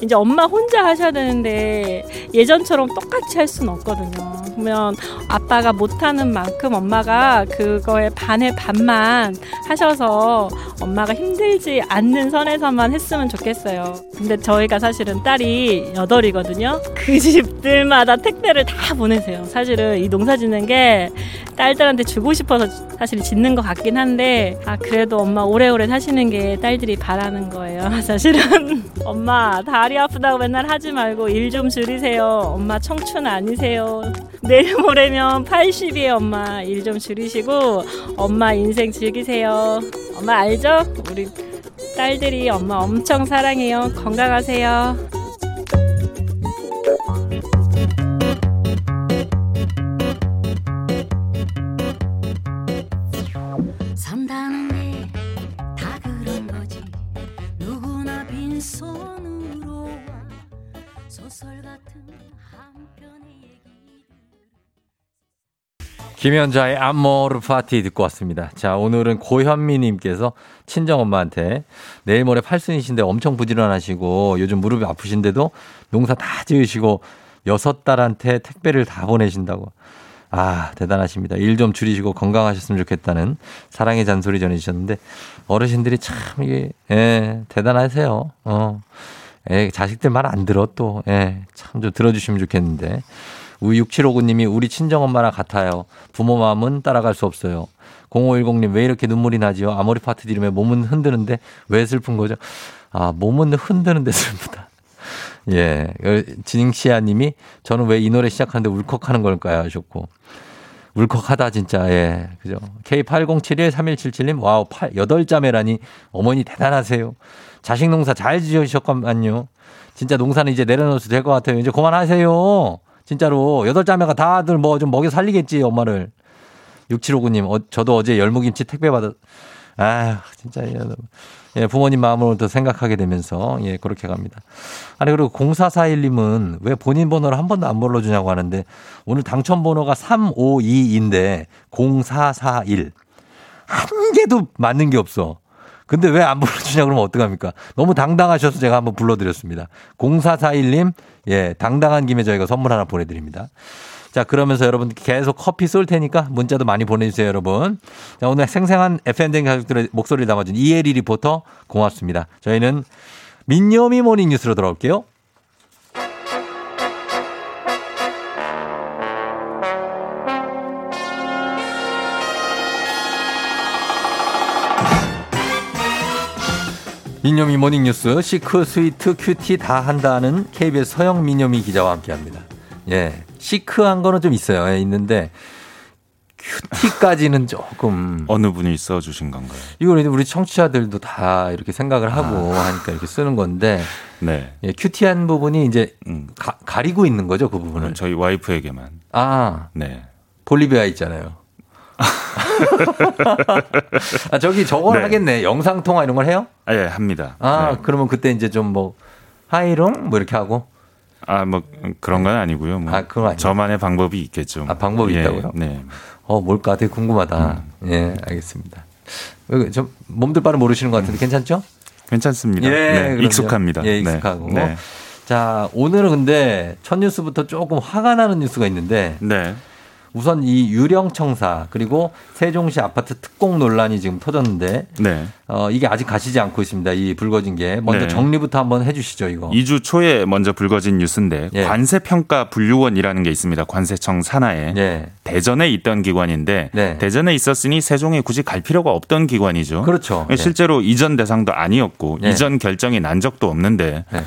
이제 엄마 혼자 하셔야 되는데 예전처럼 똑같이 할 수는 없거든요. 그러면 아빠가 못하는 만큼 엄마가 그거에 반의 반만 하셔서 엄마가 힘들지 않는 선에서만 했으면 좋겠어요. 근데 저희가 사실은 딸이 여덟이거든요. 그 집들마다 택배를 다 보내세요. 사실은 이 농사 짓는 게 딸들한테 주고 싶어서 사실 짓는 것 같긴 한데 아 그래도 엄마 오래오래 사시는 게 딸들이 바라는 거예요. 사실은 엄마 다리 아프다고 맨날 하지 말고 일 좀 줄이세요. 엄마 청춘 아니세요. 내일 모레면 80이에요 엄마 일 좀 줄이시고 엄마 인생 즐기세요. 엄마 알죠? 우리 딸들이 엄마 엄청 사랑해요. 건강하세요.
손으로 와 소설 같은 한 편의 얘기
김현자의 암모르 파티 듣고 왔습니다. 자, 오늘은 고현미님께서 친정엄마한테 내일 모레 팔순이신데 엄청 부지런하시고 요즘 무릎이 아프신데도 농사 다 지으시고 여섯 딸한테 택배를 다 보내신다고. 아, 대단하십니다. 일 좀 줄이시고 건강하셨으면 좋겠다는 사랑의 잔소리 전해주셨는데 어르신들이 참 이게, 예, 대단하세요. 어. 예, 자식들 말 안 들어 또. 예, 참 좀 들어주시면 좋겠는데. 우리 6759님이 우리 친정엄마랑 같아요. 부모 마음은 따라갈 수 없어요. 0510님 왜 이렇게 눈물이 나지요? 아모리 파트 들으면 몸은 흔드는데 왜 슬픈 거죠? 아, 몸은 흔드는데 슬프다. 예. 진시아 님이 저는 왜 이 노래 시작하는데 울컥하는 걸까요? 하셨고. 울컥하다 진짜. 예. 그죠? K80713177님 wow 8 8자매라니 어머니 대단하세요. 자식 농사 잘 지으셨건만요. 진짜 농사는 이제 내려놓어도 될 것 같아요. 이제 그만하세요. 진짜로. 여덟 자매가 다들 뭐 좀 먹여 살리겠지 엄마를. 6759님 어, 저도 어제 열무김치 택배 받았 아 진짜 예, 예, 부모님 마음을 또 생각하게 되면서 예 그렇게 갑니다. 아니 그리고 0441님은 왜 본인 번호를 한 번도 안 불러주냐고 하는데 오늘 당첨 번호가 352인데 0441 한 개도 맞는 게 없어. 근데 왜 안 불러주냐 그러면 어떡합니까? 너무 당당하셔서 제가 한번 불러드렸습니다. 0441님, 예, 당당한 김에 저희가 선물 하나 보내드립니다. 자, 그러면서 여러분 계속 커피 쏠 테니까 문자도 많이 보내주세요, 여러분. 자, 오늘 생생한 FM댕 가족들의 목소리를 담아준 이혜리 리포터 고맙습니다. 저희는 민요미 모닝 뉴스로 돌아올게요. 민요미 모닝 뉴스 chic sweet cutie 다 한다는 KBS 서영 민요미 기자와 함께합니다. 예, chic한 거는 좀 있어요. 예, 있는데 cutie까지는 조금
어느 분이 써 주신 건가요?
이거는 우리 청취자들도 다 이렇게 생각을 하고 하니까 이렇게 쓰는 건데
네.
예, cutie한 부분이 이제
음.
가, 가리고 있는 거죠 그 부분을.
저희 와이프에게만.
아
네.
볼리비아 있잖아요. 아, 저기 저걸
네.
하겠네. 영상 통화 이런 걸 해요?
아, 예, 합니다.
아
네.
그러면 그때 이제 좀 뭐 하이롱 뭐 이렇게 하고.
아, 뭐 그런 건 아니고요. 뭐
아, 그건 아니에요.
저만의 방법이 있겠죠.
아, 방법이
예,
있다고요?
네.
어, 뭘까 되게 궁금하다.
음.
예, 알겠습니다. 왜, 좀 몸들 바로 모르시는 것 같은데 괜찮죠?
괜찮습니다.
예,
네. 익숙합니다.
예,
네.
익숙하고.
네.
자, 오늘은 근데 첫 뉴스부터 조금 화가 나는 뉴스가 있는데
네.
우선 이 유령 청사 그리고 세종시 아파트 특공 논란이 지금 터졌는데
네.
어, 이게 아직 가시지 않고 있습니다. 이 불거진 게 먼저
네.
정리부터 한번 해주시죠 이거.
2주 초에 먼저 불거진 뉴스인데
예.
관세평가 분류원이라는 게 있습니다. 관세청 산하에
네.
대전에 있던 기관인데
네.
대전에 있었으니 세종에 굳이 갈 필요가 없던 기관이죠.
그렇죠.
실제로 이전 대상도 아니었고
네.
이전 결정이 난 적도 없는데
네.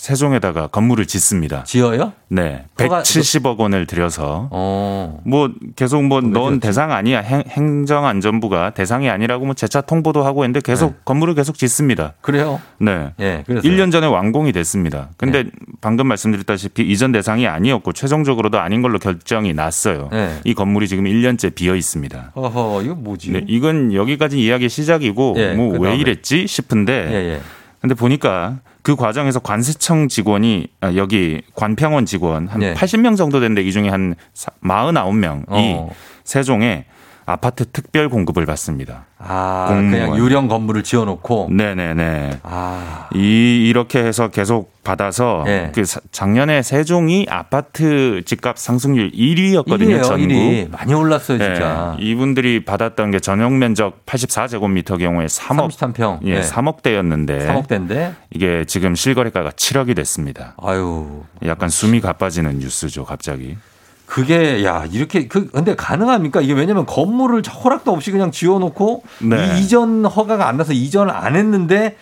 세종에다가 건물을 짓습니다.
지어요?
네,
허가-
170억 원을 들여서
어.
뭐 계속 뭐왜넌
지었지?
대상 아니야 행, 행정안전부가 대상이 아니라고 뭐 재차 통보도 하고 했는데 계속
네.
건물을 계속 짓습니다.
그래요?
네.
예. 그래서
1년 전에 완공이 됐습니다. 근데 방금 말씀드렸다시피 이전 대상이 아니었고 최종적으로도 아닌 걸로 결정이 났어요.
네.
이 건물이 지금 1년째 비어 있습니다.
어허 이거 뭐지?
네, 이건 여기까지 이야기 시작이고
예,
뭐왜
그다음에.
이랬지 싶은데
예, 예.
근데 보니까 그 과정에서 관세청 직원이 아, 여기 관평원 직원 한
예.
80명 정도 되는데 이 중에 한 49명이
어.
세종에 아파트 특별 공급을 받습니다.
아,
공무원.
그냥 유령 건물을 지어 놓고.
네네네.
아,
이 이렇게 해서 계속 받아서
네.
그 사- 작년에 세종이 아파트 집값 상승률 1위였거든요.
1위예요,
전국.
1위. 많이 올랐어요, 진짜.
네, 이분들이 받았던 게 전용 면적 84제곱미터 경우에 3억
33평.
예,
네.
3억대였는데
3억대인데.
이게 지금 실거래가가 7억이 됐습니다.
아유.
약간 숨이 가빠지는 뉴스죠, 갑자기.
그게 야 이렇게 그 근데 가능합니까 이게 왜냐면 건물을 허락도 없이 그냥 지어놓고
네.
이 이전 허가가 안 나서 이전을 안 했는데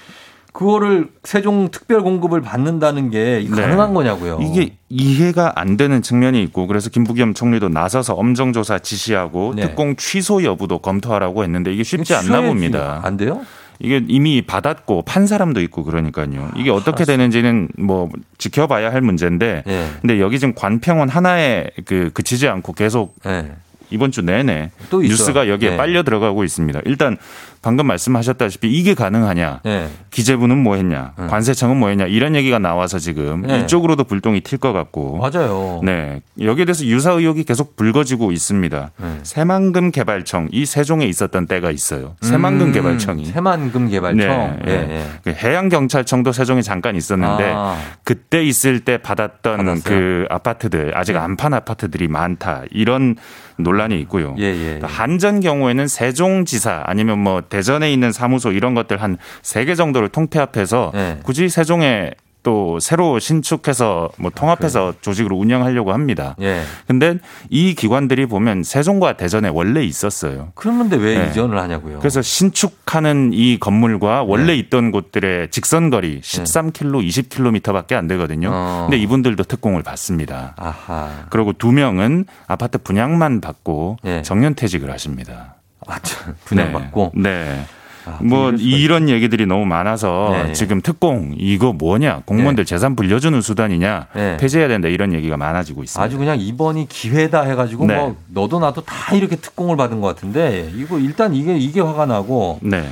그거를 세종 특별 공급을 받는다는 게
네.
가능한 거냐고요.
이게 이해가 안 되는 측면이 있고 그래서 김부겸 총리도 나서서 엄정 조사 지시하고
네.
특공 취소 여부도 검토하라고 했는데 이게 쉽지 않나. 봅니다.
안 돼요?
이게 이미 받았고 판 사람도 있고 그러니까요. 이게 어떻게 되는지는 뭐 지켜봐야 할 문제인데
예.
근데 여기 지금 관평원 하나에 그 그치지 않고 계속
예.
이번 주 내내
또 있어요.
뉴스가 여기에
네.
빨려 들어가고 있습니다. 일단 방금 말씀하셨다시피 이게 가능하냐?
예.
기재부는 뭐 했냐? 관세청은 뭐 했냐? 이런 얘기가 나와서 지금
네.
이쪽으로도 불똥이 튈 것 같고.
맞아요.
네. 여기에 대해서 유사 의혹이 계속 불거지고 있습니다.
네.
새만금 개발청 이 세종에 있었던 때가 있어요. 새만금
음,
개발청이.
새만금 개발청.
네.
예,
예.
예.
그 해양 경찰청도 세종에 잠깐 있었는데
아.
그때 있을 때 받았던
받았어요?
그 아파트들 아직 안 판 아파트들이 많다 이런 논란이 있고요.
예, 예.
한전 경우에는 세종지사 아니면 뭐 대전에 있는 사무소 이런 것들 한 세 개 정도를 통폐합해서
네.
굳이 세종에 또 새로 신축해서 뭐 통합해서 조직으로 운영하려고 합니다.
예.
근데 이 기관들이 보면 세종과 대전에 원래 있었어요.
그런데 왜
네.
이전을 하냐고요.
그래서 신축하는 이 건물과 원래
네.
있던 곳들의 직선 거리 13km, 20km밖에 안 되거든요.
어.
근데 이분들도 특공을 받습니다.
아하.
그리고 두 명은 아파트 분양만 받고
예.
정년퇴직을 하십니다.
아, 참, 분양받고.
네. 네.
아,
뭐 이런 얘기들이 너무 많아서
네, 네.
지금 특공 이거 뭐냐 공무원들 재산 불려주는 수단이냐
네.
폐지해야 된다 이런 얘기가 많아지고 있습니다.
아주 그냥 이번이 기회다 해가지고
네.
뭐 너도 나도 다 이렇게 특공을 받은 것 같은데 이거 일단 이게 이게 화가 나고
네.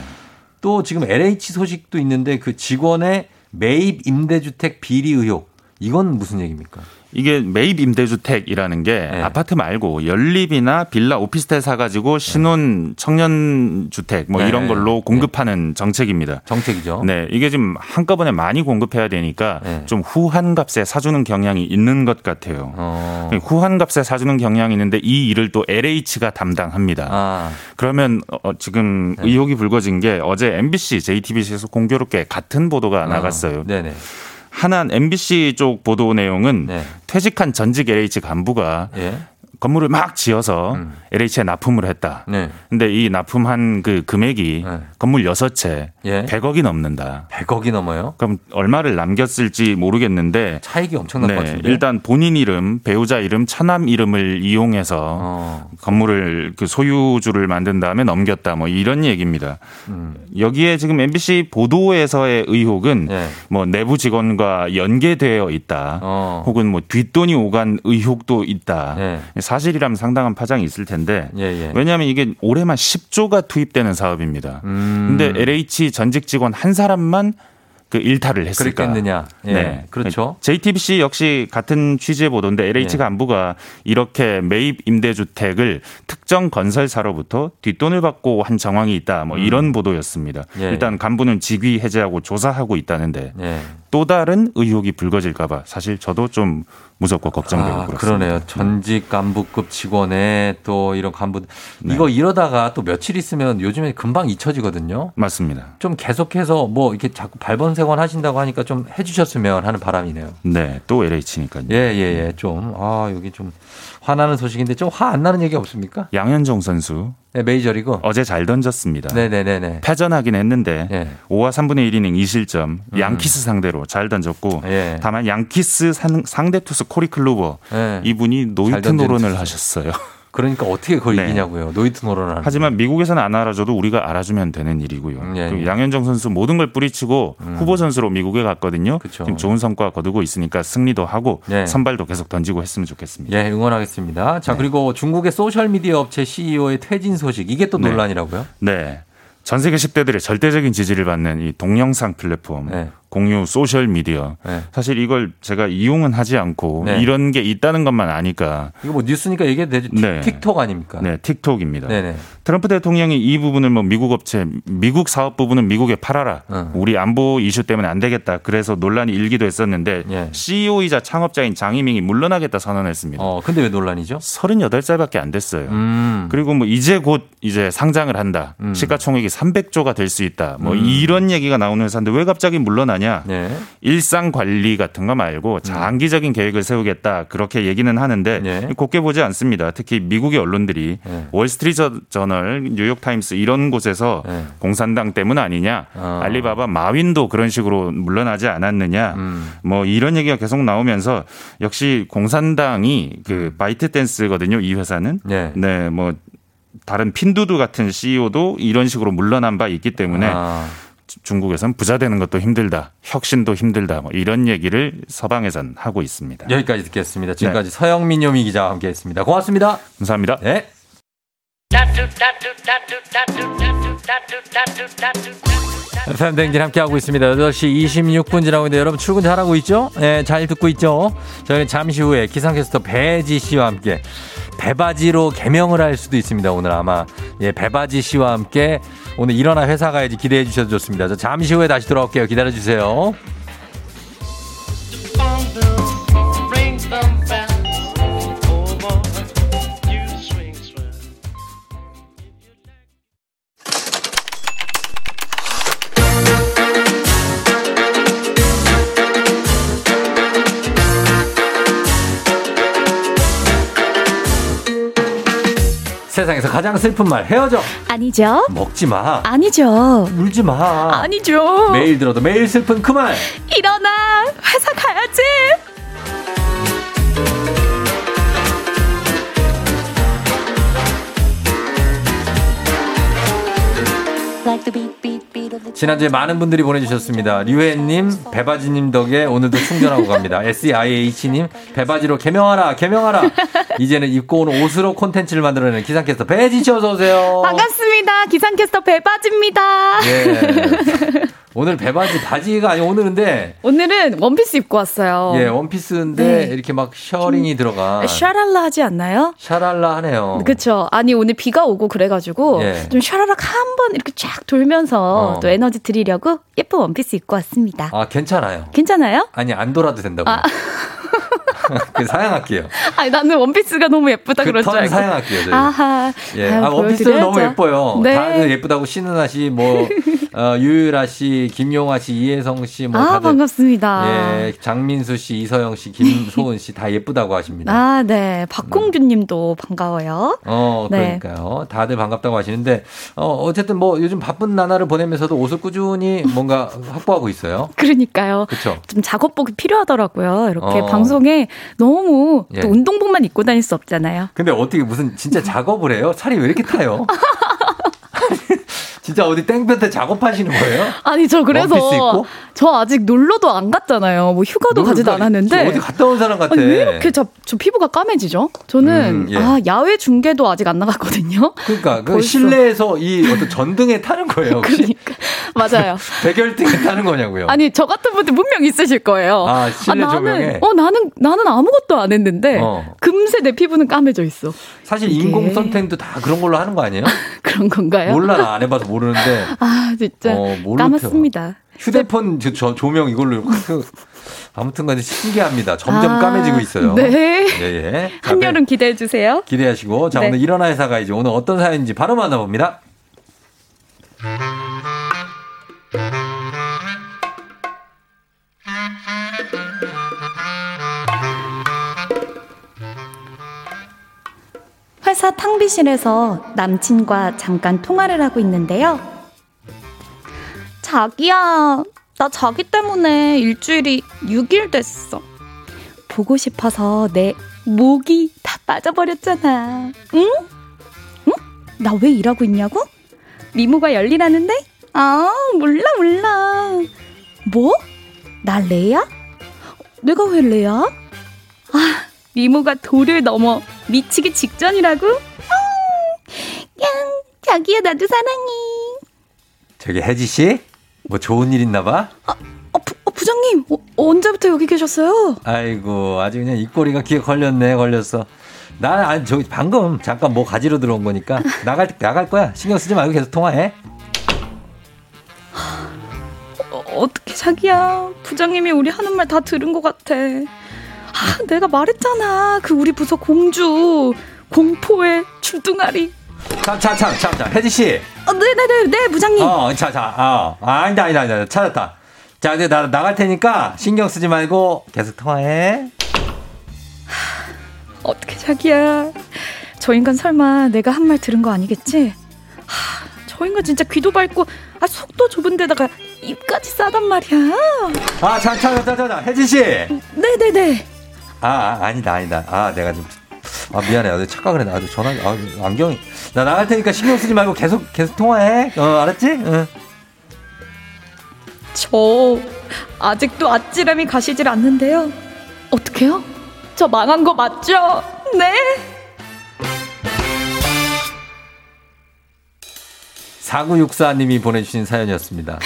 또 지금 LH 소식도 있는데 그 직원의 매입 임대주택 비리 의혹 이건 무슨 얘기입니까?
이게 매입 임대주택이라는 게
네.
아파트 말고 연립이나 빌라 오피스텔 사가지고 신혼 청년 주택 뭐
네.
이런 걸로 공급하는 정책입니다.
정책이죠.
네, 이게 지금 한꺼번에 많이 공급해야 되니까
네.
좀 후한 값에 사주는 경향이 있는 것 같아요.
어.
후한 값에 사주는 경향이 있는데 이 일을 또 LH가 담당합니다.
아,
그러면 어, 지금
네.
의혹이 불거진 게 어제 MBC, JTBC에서 공교롭게 같은 보도가 나갔어요.
네네.
하나는 MBC 쪽 보도 내용은
네.
퇴직한 전직 LH 간부가
예.
건물을 막 지어서
음.
LH에 납품을 했다.
네.
근데 이 납품한 그 금액이
네.
건물 6채
예.
100억이 넘는다.
100억이 넘어요?
그럼 얼마를 남겼을지 모르겠는데
차익이 엄청날 것
네,
같은데.
일단 본인 이름, 배우자 이름, 처남 이름을 이용해서
어.
건물을 그 소유주를 만든 다음에 넘겼다. 뭐 이런 얘기입니다.
음.
여기에 지금 MBC 보도에서의 의혹은
예.
뭐 내부 직원과 연계되어 있다.
어.
혹은 뭐 뒷돈이 오간 의혹도 있다.
예.
사실이라면 상당한 파장이 있을 텐데
예, 예.
왜냐하면 이게 올해만 10조가 투입되는 사업입니다.
음.
근데 LH 전직 직원 한 사람만 그 일탈을 했을까?
그랬겠느냐. 예.
네.
그렇죠.
JTBC 역시 같은 취지의 보도인데 LH
예.
간부가 이렇게 매입 임대주택을 특정 건설사로부터 뒷돈을 받고 한 정황이 있다. 뭐 이런 보도였습니다.
음. 예.
일단 간부는 직위 해제하고 조사하고 있다는데
예.
또 다른 의혹이 불거질까봐 사실 저도 좀 무섭고 걱정되고
아,
그렇습니다.
그러네요. 전직 간부급 직원에 또 이런 간부
네.
이거 이러다가 또 며칠 있으면 요즘에 금방 잊혀지거든요.
맞습니다.
좀 계속해서 뭐 이렇게 자꾸 발본색원 하신다고 하니까 좀 해주셨으면 하는 바람이네요.
네, 또 LH니까요.
예, 예, 예. 좀, 아, 여기 좀 화나는 소식인데 좀 화 안 나는 얘기 없습니까?
양현종 선수
네, 메이저리그.
어제 잘 던졌습니다.
네네네네.
패전하긴 했는데
예.
5와 3분의 1이닝 2실점 양키스 상대로 잘 던졌고
예.
다만 양키스 상- 상대 투수 코리 클루버
예.
이분이 노히트
투수.
하셨어요.
그러니까 어떻게 그걸
네.
이기냐고요. 노히트 노런을.
하지만 미국에서는 안 알아줘도 우리가 알아주면 되는 일이고요.
예, 예.
양현종 선수 모든 걸 뿌리치고 후보 선수로 미국에 갔거든요.
그쵸.
지금 좋은 성과 거두고 있으니까 승리도 하고
예.
선발도 계속 던지고 했으면 좋겠습니다.
예, 응원하겠습니다. 자,
네.
그리고 중국의 소셜 미디어 업체 CEO의 퇴진 소식. 이게 또
네.
논란이라고요?
네. 전 세계 10대들의 절대적인 지지를 받는 이 동영상 플랫폼
네.
공유 소셜 미디어.
네.
사실 이걸 제가 이용은 하지 않고
네.
이런 게 있다는 것만 아니까
이거 뭐 뉴스니까 얘기해도. 틱-
네.
틱톡 아닙니까?
네, 틱톡입니다.
네네.
트럼프 대통령이 이 부분을 뭐 미국 업체, 미국 사업 부분은 미국에 팔아라.
어.
우리 안보 이슈 때문에 안 되겠다. 그래서 논란이 일기도 했었는데
예.
CEO이자 창업자인 장이밍이 물러나겠다 선언했습니다.
어, 근데 왜 논란이죠?
38살밖에 안 됐어요.
음.
그리고 뭐 이제 곧 이제 상장을 한다.
음.
시가총액이 300조가 될 수 있다. 뭐
음.
이런 얘기가 나오는 회사인데 왜 갑자기 물러나냐?
네.
일상 관리 같은 거 말고 장기적인 계획을 세우겠다. 그렇게 얘기는 하는데
네.
곱게 보지 않습니다. 특히 미국의 언론들이
네.
월스트리트 저널, 뉴욕 타임스 이런 곳에서
네.
공산당 때문 아니냐?
어.
알리바바 마윈도 그런 식으로 물러나지 않았느냐?
음.
뭐 이런 얘기가 계속 나오면서 역시 공산당이 그 바이트 댄스거든요. 이 회사는
네.
네, 뭐 다른 핀둬둬 같은 CEO도 이런 식으로 물러난 바 있기 때문에
아,
중국에선 부자 되는 것도 힘들다, 혁신도 힘들다, 뭐 이런 얘기를 서방에선 하고 있습니다.
여기까지 듣겠습니다. 지금까지 서영민 요미 기자와 함께 했습니다. 고맙습니다.
감사합니다.
네. FM 댕진 함께하고 있습니다. 8시 26분 지나고 있는데 여러분 출근 잘하고 있죠? 네, 잘 듣고 있죠? 저희는 잠시 후에 기상캐스터 배지 씨와 함께 배바지로 개명을 할 수도 있습니다. 오늘 아마 예, 배바지 씨와 함께 오늘 일어나 회사 가야지 기대해 주셔도 좋습니다. 저 잠시 후에 다시 돌아올게요. 기다려 주세요. 세상에서 가장 슬픈 말 헤어져
아니죠?
먹지 마
아니죠.
울지 마
아니죠.
매일 들어도 매일 슬픈 그 말
일어나. 회사 가야지.
지난주에 많은 분들이 보내주셨습니다. 류혜님, 배바지님 덕에 오늘도 충전하고 갑니다. SEIH님, 배바지로 개명하라, 개명하라. 이제는 입고 오는 옷으로 콘텐츠를 만들어내는 기상캐스터 배지 씨 어서 오세요.
반갑습니다. 기상캐스터 배바지입니다.
예. 오늘 배바지 바지가 아니 오늘인데
오늘은 원피스 입고 왔어요.
예 원피스인데
네.
이렇게 막 셔링이 들어가
샤랄라 하지 않나요?
샤랄라 하네요.
그쵸. 아니, 오늘 비가 오고 그래가지고,
예.
좀 샤라락 한 번 이렇게 쫙 돌면서
어.
또 에너지 드리려고 예쁜 원피스 입고 왔습니다.
아 괜찮아요.
괜찮아요?
아니 안 돌아도 된다고.
아.
그 사양할게요.
아니, 나는 원피스가 너무 예쁘다
그
그럴 줄.
사양할게요. 저희.
아하.
예,
아유,
아, 원피스는 너무. 예뻐요.
네.
다들 예쁘다고 신은아 씨, 뭐 어, 유유라 씨, 김용아 씨, 이혜성 씨, 뭐
아,
다들
반갑습니다.
예, 장민수 씨, 이서영 씨, 김소은 씨 다 예쁘다고 하십니다.
아, 네. 박공주 님도 반가워요.
어,
네.
그러니까요. 다들 반갑다고 하시는데, 어, 어쨌든 뭐 요즘 바쁜 나날을 보내면서도 옷을 꾸준히 뭔가 확보하고 있어요.
그러니까요.
그쵸?
좀 작업복이 필요하더라고요. 이렇게
어.
방송에 너무
예.
또 운동복만 입고 다닐 수 없잖아요.
근데 어떻게 무슨 진짜 작업을 해요? 살이 왜 이렇게 타요? 진짜 어디 땡볕에 작업하시는 거예요?
아니 저 그래서? 저 아직 놀러도 안 갔잖아요. 뭐 휴가도 가지도
가-
않았는데
어디 갔다 온 사람 같아.
아니, 왜 이렇게 저, 저 피부가 까매지죠? 저는
음, 예.
아 야외 중계도 아직 안 나갔거든요.
그러니까 그. 실내에서 이 어떤 전등에 타는 거예요. 혹시
맞아요.
백열등에 타는 거냐고요?
아니 저 같은 분들 분명 있으실 거예요.
아, 실내
나는
조명에?
어 나는 나는 아무것도 안 했는데
어.
금세 내 피부는 까매져 있어.
사실
이게-
인공 선택도 다 그런 걸로 하는 거 아니에요?
그런 건가요?
몰라 나 안 해봐서 모르는데
아 진짜
어,
까맣습니다.
휴대폰 저, 저 조명 이걸로 그- 아무튼간에 신기합니다. 점점
아,
까매지고 있어요.
네.
예, 예. 자,
한여름 기대해 주세요.
기대하시고 자
네.
오늘 일어나 회사가 이제 오늘 어떤 사연인지 바로 만나봅니다.
회사 탕비실에서 남친과 잠깐 통화를 하고 있는데요. 자기야, 나 자기 때문에 일주일이 6일 됐어. 보고 싶어서 내 목이 다 빠져버렸잖아. 응? 응? 나 왜 일하고 있냐고? 미모가 열리라는데? 아, 몰라, 몰라. 뭐? 나 레야? 내가 왜 레야? 아, 미모가 도를 넘어 미치기 직전이라고? 야, 자기야 나도 사랑해.
저기 혜지 씨, 뭐 좋은 일 있나 봐?
어, 부, 부장님, 어, 언제부터 여기 계셨어요?
아이고, 아주 그냥 입꼬리가 귀에 걸렸네, 걸렸어. 나는 아니 저기 방금 잠깐 뭐 가지러 들어온 거니까 나갈 나갈 거야. 신경 쓰지 말고 계속 통화해.
어, 어떻게 자기야? 부장님이 우리 하는 말 다 들은 것 같아. 아, 내가 말했잖아. 그 우리 부서 공주 공포의 출동아리.
참 참 참참자 혜지 씨.
어, 네네네 네 부장님.
어, 자, 자, 어, 아, 아니다, 아니다, 아니다, 찾았다. 자, 이제 나 나갈 테니까 신경 쓰지 말고 계속 통화해.
어떻게 자기야? 저 인간 설마 내가 한 말 들은 거 아니겠지? 하, 저 인간 진짜 귀도 밝고 아 속도 좁은 데다가 입까지 싸단 말이야.
아, 자, 자, 자, 자, 자, 혜지 씨.
네 네 네.
아, 아, 아니다, 아니다. 아, 내가 좀. 아, 미안해. 나 착각을 해. 나도 전화, 아, 안경이. 나 나갈 테니까 신경 쓰지 말고 계속, 계속 통화해. 어, 알았지? 응.
저 아직도 아찔함이 가시질 않는데요. 어떡해요? 저 망한 거 맞죠? 네.
4964님이 보내주신 사연이었습니다.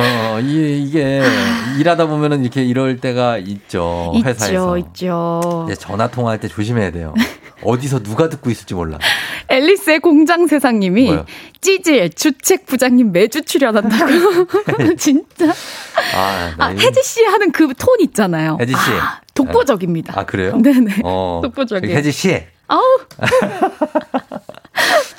어, 이, 이게, 일하다 보면은 이렇게 이럴 때가 있죠. 회사에서.
있죠, 있죠.
전화 통화할 때 조심해야 돼요. 어디서 누가 듣고 있을지 몰라.
앨리스의 공장 세상님이
뭐요?
찌질 주책 부장님 매주 출연한다고. 진짜.
아, 나
아, 혜지 씨 하는 그 톤 있잖아요.
혜지 씨.
아, 독보적입니다.
아, 그래요?
네네.
어.
독보적이에요.
혜지 씨.
아우.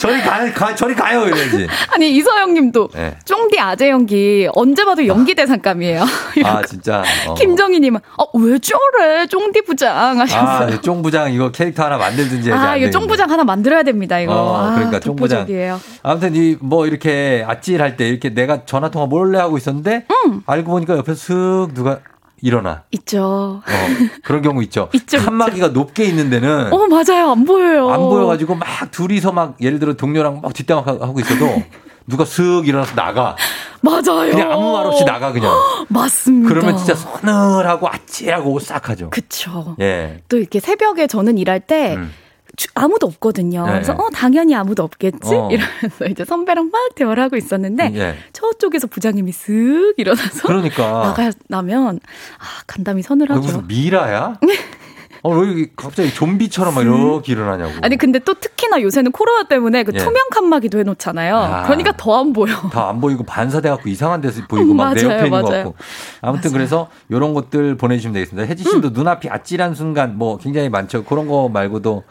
저리 가, 가, 저리 가요! 이래야지.
아니, 이서영 님도
네.
쫑디 아재 연기 언제 봐도 연기 대상감이에요.
아, 진짜. 어.
김정희 님은 어, 왜 저래? 쫑디 부장 하셨어요.
아, 쫑 부장 이거 캐릭터 하나 만들든지 해야지.
아,
안
이거
되겠네.
쫑부장 하나 만들어야 됩니다, 이거.
어,
아,
그러니까 쫑부장.
독보적이에요.
아무튼 이 뭐 이렇게 아찔할 때 이렇게 내가 전화 통화 몰래 하고 있었는데 알고 보니까 옆에서 슥 누가 일어나.
있죠.
어, 그런 경우 있죠.
있죠,
칸막이가 높게 있는 데는
어, 맞아요. 안 보여요.
안 보여가지고 막 둘이서 막 예를 들어 동료랑 막 뒷담화 하고 있어도 누가 슥 일어나서 나가.
맞아요.
그냥 아무 말 없이 나가 그냥.
맞습니다.
그러면 진짜 서늘하고 아찔하고 오싹하죠.
그쵸.
예.
또 이렇게 새벽에 저는 일할 때
음.
주- 아무도 없거든요.
네.
그래서 어 당연히 아무도 없겠지
어.
이러면서 이제 선배랑 막 대화를 하고 있었는데
예.
저쪽에서 부장님이 쓱 일어나서
그러니까.
나가면 아 간담이
너
서늘하죠.
무슨 미라야? 어, 왜 이렇게 갑자기 좀비처럼 막 이렇게 일어나냐고.
아니 근데 또 특히나 요새는 코로나 때문에 그
예.
투명 칸막이도 해놓잖아요.
아.
그러니까 더 안 보여.
다안 보이고 반사돼 갖고 이상한 데서 보이고 막내
맞아요,
옆에 있는 것
맞아요.
같고. 아무튼 그래서 이런 것들 보내주시면 되겠습니다. 혜지 씨도
음.
눈앞이 아찔한 순간 뭐 굉장히 많죠. 그런 거 말고도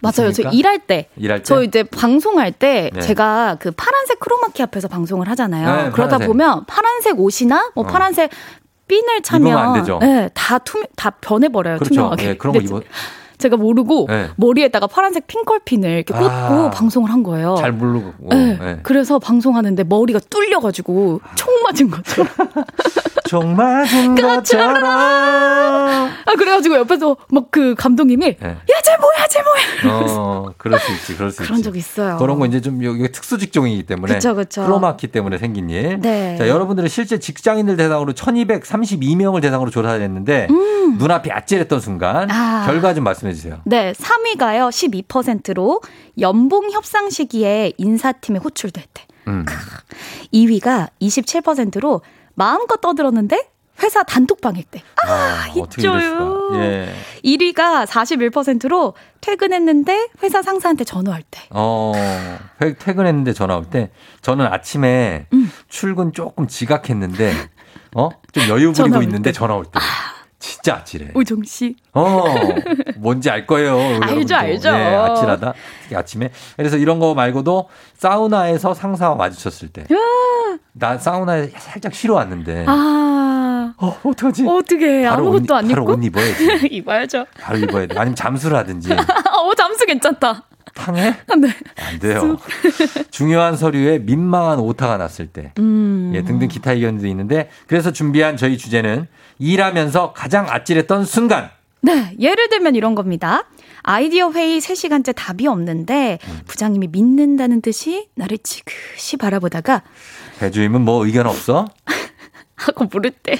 맞아요.
있습니까?
저 일할 때.
일할 때?
저 이제 방송할 때
네.
제가 그 파란색 크로마키 앞에서 방송을 하잖아요.
네,
그러다
파란색.
보면 파란색 옷이나 뭐
어.
파란색 핀을
입으면 안
차면
되죠.
네, 다 투명 다 변해버려요.
그렇죠.
투명하게.
예, 그런 거 입어
제가 모르고
네.
머리에다가 파란색 핑컬핀을 이렇게 꽂고
아.
방송을 한 거예요.
잘 모르고.
네.
예.
그래서 방송하는데 머리가 뚫려가지고 총 맞은 거죠.
총 맞은 것처럼.
아 그래가지고 옆에서 막 그 감독님이
네.
야쟤 뭐야 쟤 뭐야
어, 그럴 수 있지, 그럴 수 있지.
그런 적 있어요.
그런 거 이제 좀 여기 특수 직종이기 때문에
그쵸, 그쵸.
크로마키 때문에 생긴 일.
네.
자, 여러분들은 실제 직장인들 대상으로 1232명을 대상으로 조사를 했는데 눈앞이 아찔했던 순간
음. 아.
결과 좀 말씀해 주세요.
네, 3위가요, 12%로 연봉 협상 시기에 인사팀에 호출될 때.
음.
2위가 27%로 마음껏 떠들었는데 회사 단톡방일 때.
아, 어떻게
있죠요.
예.
1위가 41%로 퇴근했는데 회사 상사한테 전화할 때.
어, 회- 퇴근했는데 전화 올 때 저는 아침에
음.
출근 조금 지각했는데 어? 좀 여유 부리고
올
있는데
때.
전화 올 때. 진짜 아찔해.
우정 씨.
어, 뭔지 알 거예요. 여러분도.
알죠.
예, 아찔하다. 특히 아침에. 그래서 이런 거 말고도 사우나에서 상사와 마주쳤을 때. 나 사우나에 살짝 쉬러 왔는데.
아.
어, 어떡하지?
어떻게
바로
아무것도
옷,
안
바로
입고?
옷 입어야지.
입어야죠.
바로 입어야 돼. 아니면 잠수를 하든지.
어, 잠수 괜찮다.
탕해?
네.
안 돼요. 중요한 서류에 민망한 오타가 났을 때.
음.
예, 등등 기타 의견도 있는데 그래서 준비한 저희 주제는 일하면서 가장 아찔했던 순간.
네, 예를 들면 이런 겁니다. 아이디어 회의 3시간째 답이 없는데 부장님이 믿는다는 듯이 나를 지그시 바라보다가
배주임은 뭐 의견 없어?
하고 물을 때.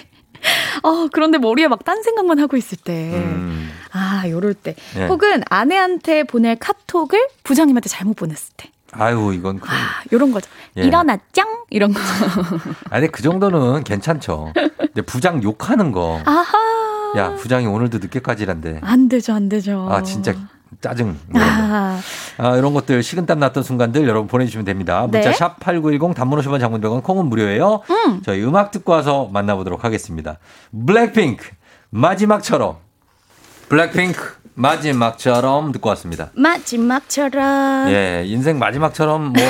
어, 그런데 머리에 막 딴 생각만 하고 있을 때.
음.
아, 요럴 때.
예.
혹은 아내한테 보낼 카톡을 부장님한테 잘못 보냈을 때.
아유, 이건 큰.
이런 거죠.
예.
일어나 짱 이런 거.
아니, 그 정도는 괜찮죠. 근데 부장 욕하는 거.
아하.
야, 부장이 오늘도 늦게까지 일한대.
안 되죠, 안 되죠.
아, 진짜 짜증. 이런 거.
아,
아, 이런 것들 식은땀 났던 순간들 여러분 보내주시면 됩니다. 문자
네.
샵8910 단문 50원 장문 100원 콩은 무료예요.
음.
저희 음악 듣고 와서 만나보도록 하겠습니다. 블랙핑크 마지막처럼 블랙핑크 마지막처럼 듣고 왔습니다.
마지막처럼.
예, 인생 마지막처럼 뭐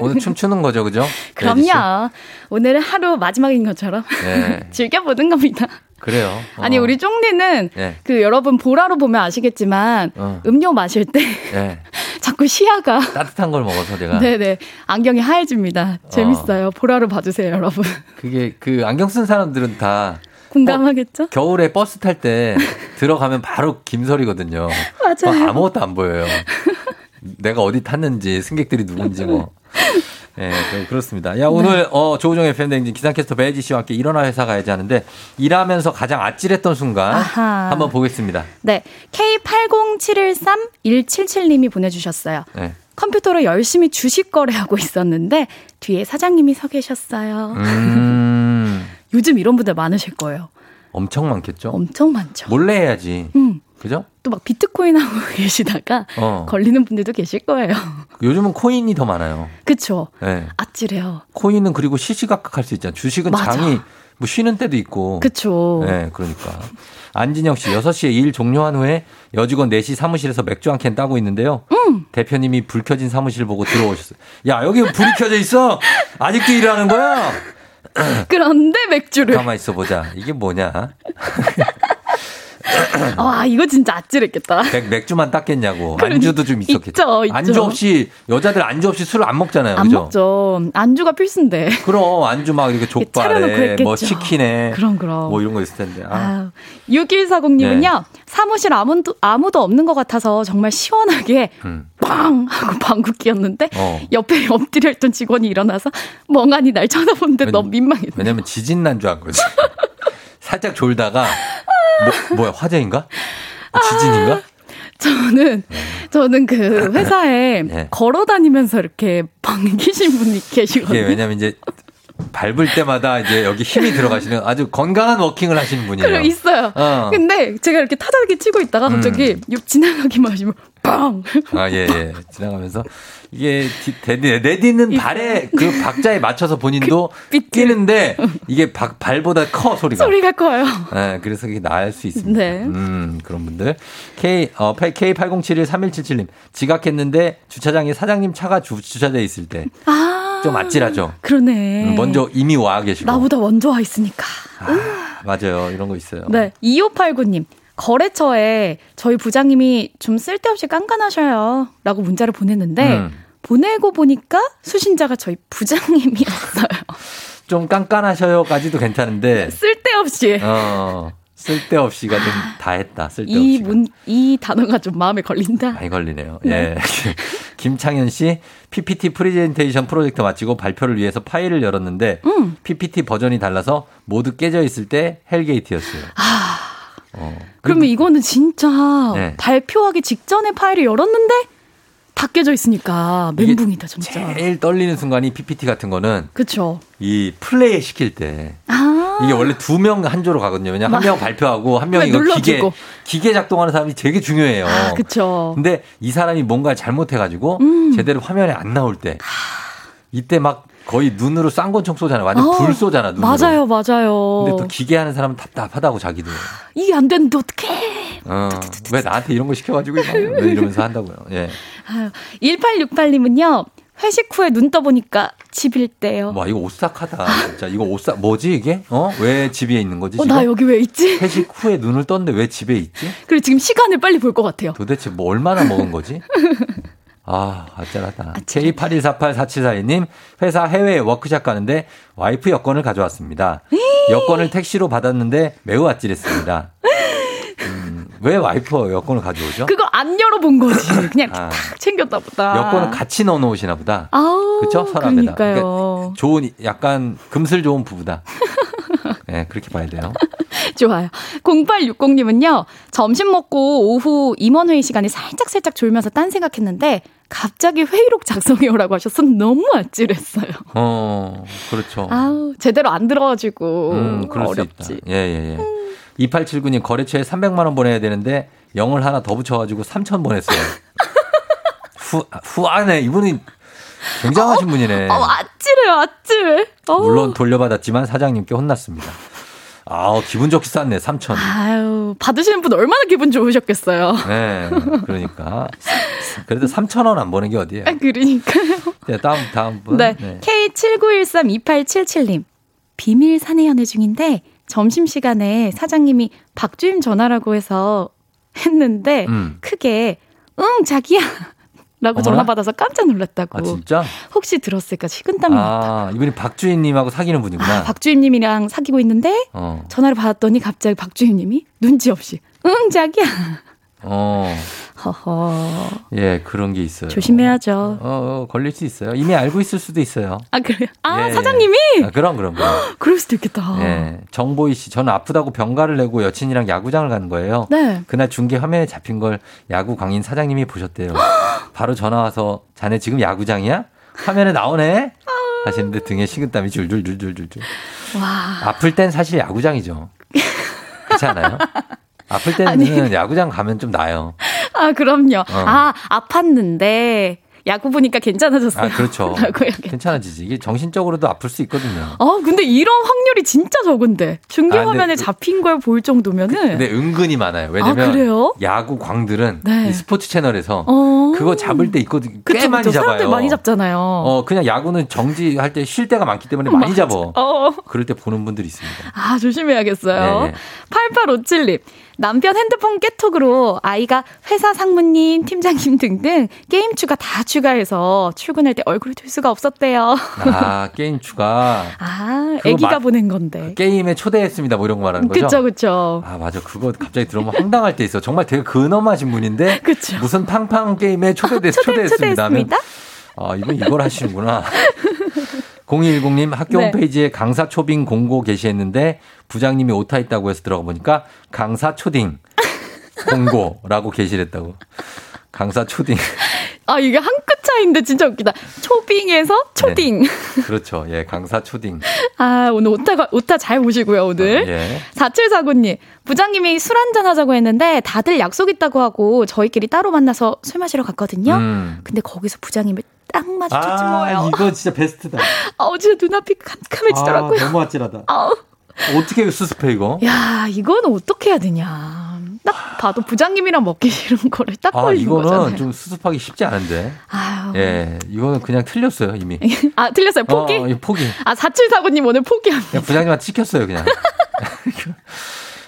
오늘 춤추는 거죠, 그죠?
그럼요. 오늘은 하루 마지막인 것처럼
예,
즐겨보는 겁니다.
그래요.
아니
어,
우리 쫑디는
예,
그 여러분 보라로 보면 아시겠지만
어.
음료 마실 때
예,
자꾸 시야가
따뜻한 걸 먹어서 제가
네네 안경이 하얘집니다. 재밌어요. 보라로 봐주세요, 여러분.
그게 그 안경 쓴 사람들은 다
공감하겠죠?
겨울에 버스 탈 때 들어가면 바로 김설이거든요.
맞아요.
막 아무것도 안 보여요. 내가 어디 탔는지 승객들이 누군지 뭐. 예, 그- 그렇습니다. 야, 오늘, 어, 조우종의 팬데믹 기상캐스터 배지 씨와 함께 일어나 회사 가야지 하는데, 일하면서 가장 아찔했던 순간,
아하.
한번 보겠습니다.
네, K80713177님이 보내주셨어요.
네.
컴퓨터로 열심히 주식 거래하고 있었는데 뒤에 사장님이 서 계셨어요.
음,
요즘 이런 분들 많으실 거예요.
엄청 많겠죠?
엄청 많죠.
몰래 해야지.
음.
그죠?
또 막 비트코인 하고 계시다가
어.
걸리는 분들도 계실 거예요.
요즘은 코인이 더 많아요.
그쵸?
예.
아찔해요.
코인은 그리고 시시각각 할 수 있잖아요. 주식은
맞아.
장이 뭐 쉬는 때도 있고.
그쵸?
네, 그러니까. 안진영 씨, 6시에 일 종료한 후에 여직원 4시 사무실에서 맥주 한 캔 따고 있는데요.
음.
대표님이 불 켜진 사무실 보고 들어오셨어요. 야, 여기 불이 켜져 있어? 아직도 일하는 거야?
그런데 맥주를.
가만 있어 보자. 이게 뭐냐?
와, 이거 진짜 아찔했겠다.
맥, 맥주만 땄겠냐고. 안주도 좀 있었겠죠.
있죠, 있죠.
안주 없이, 여자들 안주 없이 술을 안 먹잖아요.
안
그죠?
먹죠. 안주가 필수인데.
그럼 안주 막 이렇게 족발에. 뭐 치킨에
그럼, 그럼.
뭐 이런 거 있을 텐데. 아.
아, 6140님은요,
네.
사무실 아무도, 아무도 없는 것 같아서 정말 시원하게
음.
빵! 하고 방구 끼었는데,
어.
옆에 엎드려 있던 직원이 일어나서 멍하니 날 쳐다보는데
왜냐-
너무 민망했네.
왜냐면 지진 난 줄 안 거지. 살짝 졸다가 뭐, 뭐야 화재인가? 지진인가?
저는, 저는 그 회사에
네.
걸어 다니면서 이렇게 방귀신 분이 계시거든요.
왜냐면 이제 밟을 때마다 이제 여기 힘이 들어가시는 아주 건강한 워킹을 하시는 분이에요.
그리고 있어요.
어.
근데 제가 이렇게 타다기 치고 있다가 갑자기 요 지나가기만 하시면 빵!
아, 예, 예. 지나가면서 이게 디- 대- 내딛는 발에 그 박자에 맞춰서 본인도 끼는데 이게 박, 발보다 커 소리가.
소리가 커요.
네, 그래서 이게 나을 수 있습니다.
네.
음, 그런 분들. K, 어, K80713177님. 지각했는데 주차장에 사장님 차가 주, 주차돼 있을 때.
아.
좀 아찔하죠.
그러네.
음, 먼저 이미 와 계시고.
나보다 먼저 와 있으니까.
맞아요. 이런 거 있어요.
네. 2589님. 거래처에 저희 부장님이 좀 쓸데없이 깐깐하셔요. 라고 문자를 보냈는데,
음.
보내고 보니까 수신자가 저희 부장님이었어요.
좀 깐깐하셔요까지도 괜찮은데.
쓸데없이.
어, 쓸데없이가 좀 다 했다.
이
쓸데없이.
문, 이 단어가 좀 마음에 걸린다.
많이 걸리네요.
네.
예. 김창현 씨, PPT 프레젠테이션 프로젝트 마치고 발표를 위해서 파일을 열었는데,
음.
PPT 버전이 달라서 모두 깨져 있을 때 hell gate였어요. 어.
그러면 이거는 진짜
네.
발표하기 직전에 파일을 열었는데 다 깨져 있으니까 멘붕이다, 진짜.
제일 떨리는 순간이 PPT 같은 거는
그쵸.
이 플레이 시킬 때.
아.
이게 원래 두 명 한 조로 가거든요. 왜냐면 한명 발표하고 한 명이
네,
이거 기계. 기계 작동하는 사람이 되게 중요해요.
아, 그쵸.
근데 이 사람이 뭔가 잘못해 가지고
음.
제대로 화면에 안 나올 때 이때 막 거의 눈으로 쌍권총 쏘잖아. 완전
어,
불 쏘잖아. 눈으로.
맞아요, 맞아요.
근데 또 기계 하는 사람은 답답하다고 자기도.
이게 안 되는데 어떡해.
어, 왜 나한테 이런 거 시켜가지고 이러- 왜 이러면서 한다고요. 예.
아유, 1868님은요, 회식 후에 눈 떠보니까 집일 때요.
와 이거 오싹하다. 진짜 이거 오싹 뭐지 이게? 어? 왜 집에 있는 거지?
어,
지금?
나 여기 왜 있지?
회식 후에 눈을 떴는데 왜 집에 있지?
그리고 지금 시간을 빨리 볼 것 같아요.
도대체 뭐 얼마나 먹은 거지? 아, 아찔하다. K81484742님, 회사 해외 워크샵 가는데 와이프 여권을 가져왔습니다. 여권을 택시로 받았는데 매우 아찔했습니다. 음, 왜 와이프 여권을 가져오죠?
그거 안 열어본 거지. 그냥
아.
탁 챙겼다 보다.
여권을 같이 넣어 놓으시나 보다. 그쵸? 서랍에다.
그러니까요.
좋은, 약간 금슬 좋은 부부다. 네, 그렇게 봐야 돼요.
좋아요. 0860님은요, 점심 먹고 오후 임원회의 시간에 살짝살짝 졸면서 딴 생각했는데, 갑자기 회의록 작성해오라고 하셔서 너무 아찔했어요.
어, 그렇죠.
아우, 제대로 안 들어가지고.
음, 그럴
어렵지.
예, 예, 예. 2879님 거래처에 300만 원 보내야 되는데 영을 하나 더 붙여가지고 3천 보냈어요. 후, 후하네. 이분이 굉장하신 분이네.
어, 아찔해요, 아찔해. 어.
물론 돌려받았지만 사장님께 혼났습니다. 아 기분 좋게 쌌네, 3천.
아유, 받으시는 분 얼마나 기분 좋으셨겠어요.
네, 그러니까. 그래도 3천 원 안 버는 게 어디예요?
아, 그러니까요.
네, 다음, 다음 분.
네. K79132877님. 비밀 사내 연애 중인데 점심시간에 사장님이 박주임 전화라고 해서 했는데
음.
크게 응 자기야 라고? 전화 받아서 깜짝 놀랐다고.
아, 진짜?
혹시 들었을까 식은땀이 났다.
아, 이분이 박주인님하고 사귀는 분이구나.
아, 박주임님이랑 사귀고 있는데
어,
전화를 받았더니 갑자기 박주임님이 눈치 없이 응 자기야.
어,
허허.
예, 그런 게 있어요.
조심해야죠.
어, 어, 걸릴 수 있어요. 이미 알고 있을 수도 있어요.
아 그래요? 아
예,
사장님이
예. 아, 그럼, 그럼, 그럼.
그럴 수도 있겠다.
예. 정보희 씨, 저는 아프다고 병가를 내고 여친이랑 야구장을 간 거예요.
네.
그날 중계 화면에 잡힌 걸 야구 광인 사장님이 보셨대요. 바로 전화 와서 자네 지금 야구장이야? 화면에 나오네? 하시는데 등에 식은땀이 줄줄줄줄줄줄.
와.
아플 땐 사실 야구장이죠. 그렇지 않아요? 아플 때는
아니.
야구장 가면 좀 나아요.
아, 그럼요.
어.
아, 아팠는데 야구 보니까 괜찮아졌어요.
아, 그렇죠. 괜찮아지지. 이게 정신적으로도 아플 수 있거든요.
아, 근데 이런 확률이 진짜 적은데. 중계
아,
화면에
그-
잡힌 걸 볼 정도면은
근데 은근히 많아요. 왜냐면
아?
야구 광들은
네.
이 스포츠 채널에서
어.
그거 잡을 때 있거든. 꽤
그쵸,
많이
그쵸.
잡아요.
사람들 많이 잡잖아요.
어, 그냥 야구는 정지할 때 쉴 때가 많기 때문에 많이. 잡어.
어.
그럴 때 보는 분들이 있습니다.
아, 조심해야겠어요.
네.
8857님. 남편 핸드폰 깨톡으로 아이가 회사 상무님, 팀장님 등등 게임 추가 다 추가해서 출근할 때 얼굴을 들 수가 없었대요.
아, 게임 추가.
아, 애기가
마-
보낸 건데.
게임에 초대했습니다. 뭐 이런 거 말하는 거죠?
그쵸, 그쵸.
아, 맞아. 그거 갑자기 들어보면 황당할 때 있어. 정말 되게 근엄하신 분인데. 무슨 팡팡 게임에 초대돼,
초대-
초대했습니다.
초대했습니다.
아, 이분 이걸 하시는구나. 0210님 학교
네.
홈페이지에 강사 초빙 공고 게시했는데 부장님이 오타 있다고 해서 들어가 보니까 강사 초딩 공고라고 게시를 했다고. 강사 초딩.
아, 이게 한 끗 차이인데 진짜 웃기다. 초빙에서 초딩.
그렇죠. 예, 강사 초딩.
아, 오늘 오타, 오타 잘 보시고요, 오늘.
예.
4749님, 부장님이 술 한잔 하자고 했는데 다들 약속 있다고 하고 저희끼리 따로 만나서 술 마시러 갔거든요.
음.
근데 거기서 부장님을 딱 마주쳤지
아,
뭐예요.
이거 진짜 베스트다.
아, 진짜 눈앞이 캄캄해지더라고요.
아, 너무 아찔하다.
아우.
어떻게 수습해 이거?
야, 이거는 어떻게 해야 되냐. 딱 봐도 부장님이랑 먹기 싫은 거를 딱
아,
걸린
이거는
거잖아요.
좀 수습하기 쉽지 않은데.
아유.
예, 이거는 그냥 틀렸어요, 이미.
아, 틀렸어요. 포기?
어, 이 포기.
아, 4749님 오늘 포기합니다.
부장님한테 찍혔어요, 그냥.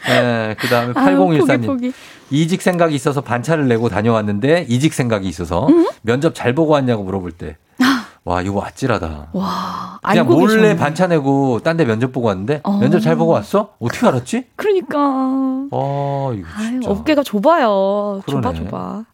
예, 그 다음에
아유,
8014님.
포기, 포기.
이직 생각이 있어서 반차를 내고 다녀왔는데 이직 생각이 있어서 면접 잘 보고 왔냐고 물어볼 때. 와, 이거 아찔하다.
와,
그냥 몰래
계셨네.
반차 내고 딴 데 면접 보고 왔는데
어.
면접 잘 보고 왔어? 어떻게 알았지?
그러니까.
어, 이거
아유. 어깨가 좁아요. 좁아,
그러네.
좁아.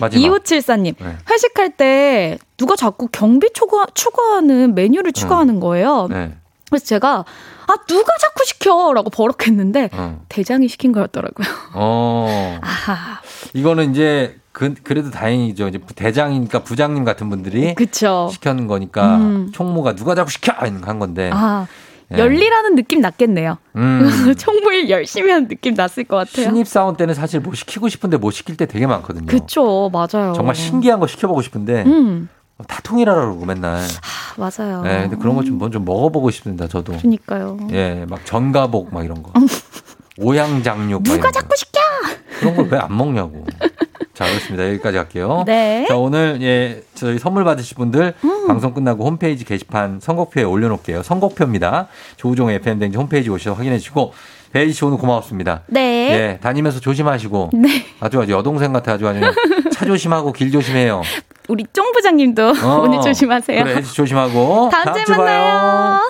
마지막.
2574님,
네.
회식할 때 누가 자꾸 경비 추가, 추가하는 메뉴를 추가하는 거예요.
네.
그래서 제가, 아, 누가 자꾸 시켜! 라고 버럭했는데,
어.
대장이 시킨 거였더라고요.
어.
아하.
이거는 이제 그, 그래도 다행이죠. 이제 대장이니까 부장님 같은 분들이
그쵸.
시켰는 거니까
음.
총무가 누가 자꾸 시켜 한 건데.
아,
예.
열리라는 느낌 났겠네요.
음.
총무일 열심히 하는 느낌 났을 것 같아요.
신입 사원 때는 사실 뭐 시키고 싶은데 못 시킬 때 되게 많거든요.
그쵸, 맞아요.
정말 신기한 거 시켜보고 싶은데
음,
다 통일하라 그러고 맨날.
아, 맞아요.
네, 근데 그런 거좀 먼저 먹어보고 싶습니다. 저도.
그니까요.
예, 막 전가복 막 이런 거. 오양장육. 막
누가. 자꾸 시켜!
그런 걸 왜 안 먹냐고. 자, 그렇습니다. 여기까지 할게요.
네.
자, 오늘 예, 저희 선물 받으실 분들
음.
방송 끝나고 홈페이지 게시판 선곡표에 올려놓을게요. 선곡표입니다. 조우종의 FM댕지 홈페이지 오셔서 확인해 주시고 배희 씨 오늘 고마웠습니다.
네.
예, 다니면서 조심하시고
네.
아주 아주 여동생 같아 아주 아주 차 조심하고 길 조심해요.
우리 쫑 부장님도
어,
오늘 조심하세요.
그래, 조심하고
다음 주에
주 봐요.
만나요.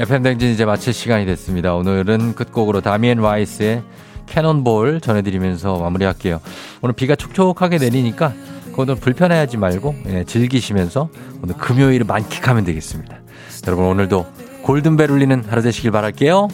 FM 댕진 이제 마칠 시간이 됐습니다. 오늘은 끝곡으로 다미엔 라이스의 캐논볼 전해드리면서 마무리할게요. 오늘 비가 촉촉하게 내리니까 그거는 불편해하지 말고 예, 즐기시면서 오늘 금요일을 만끽하면 되겠습니다. 여러분 오늘도 골든벨 울리는 하루 되시길 바랄게요.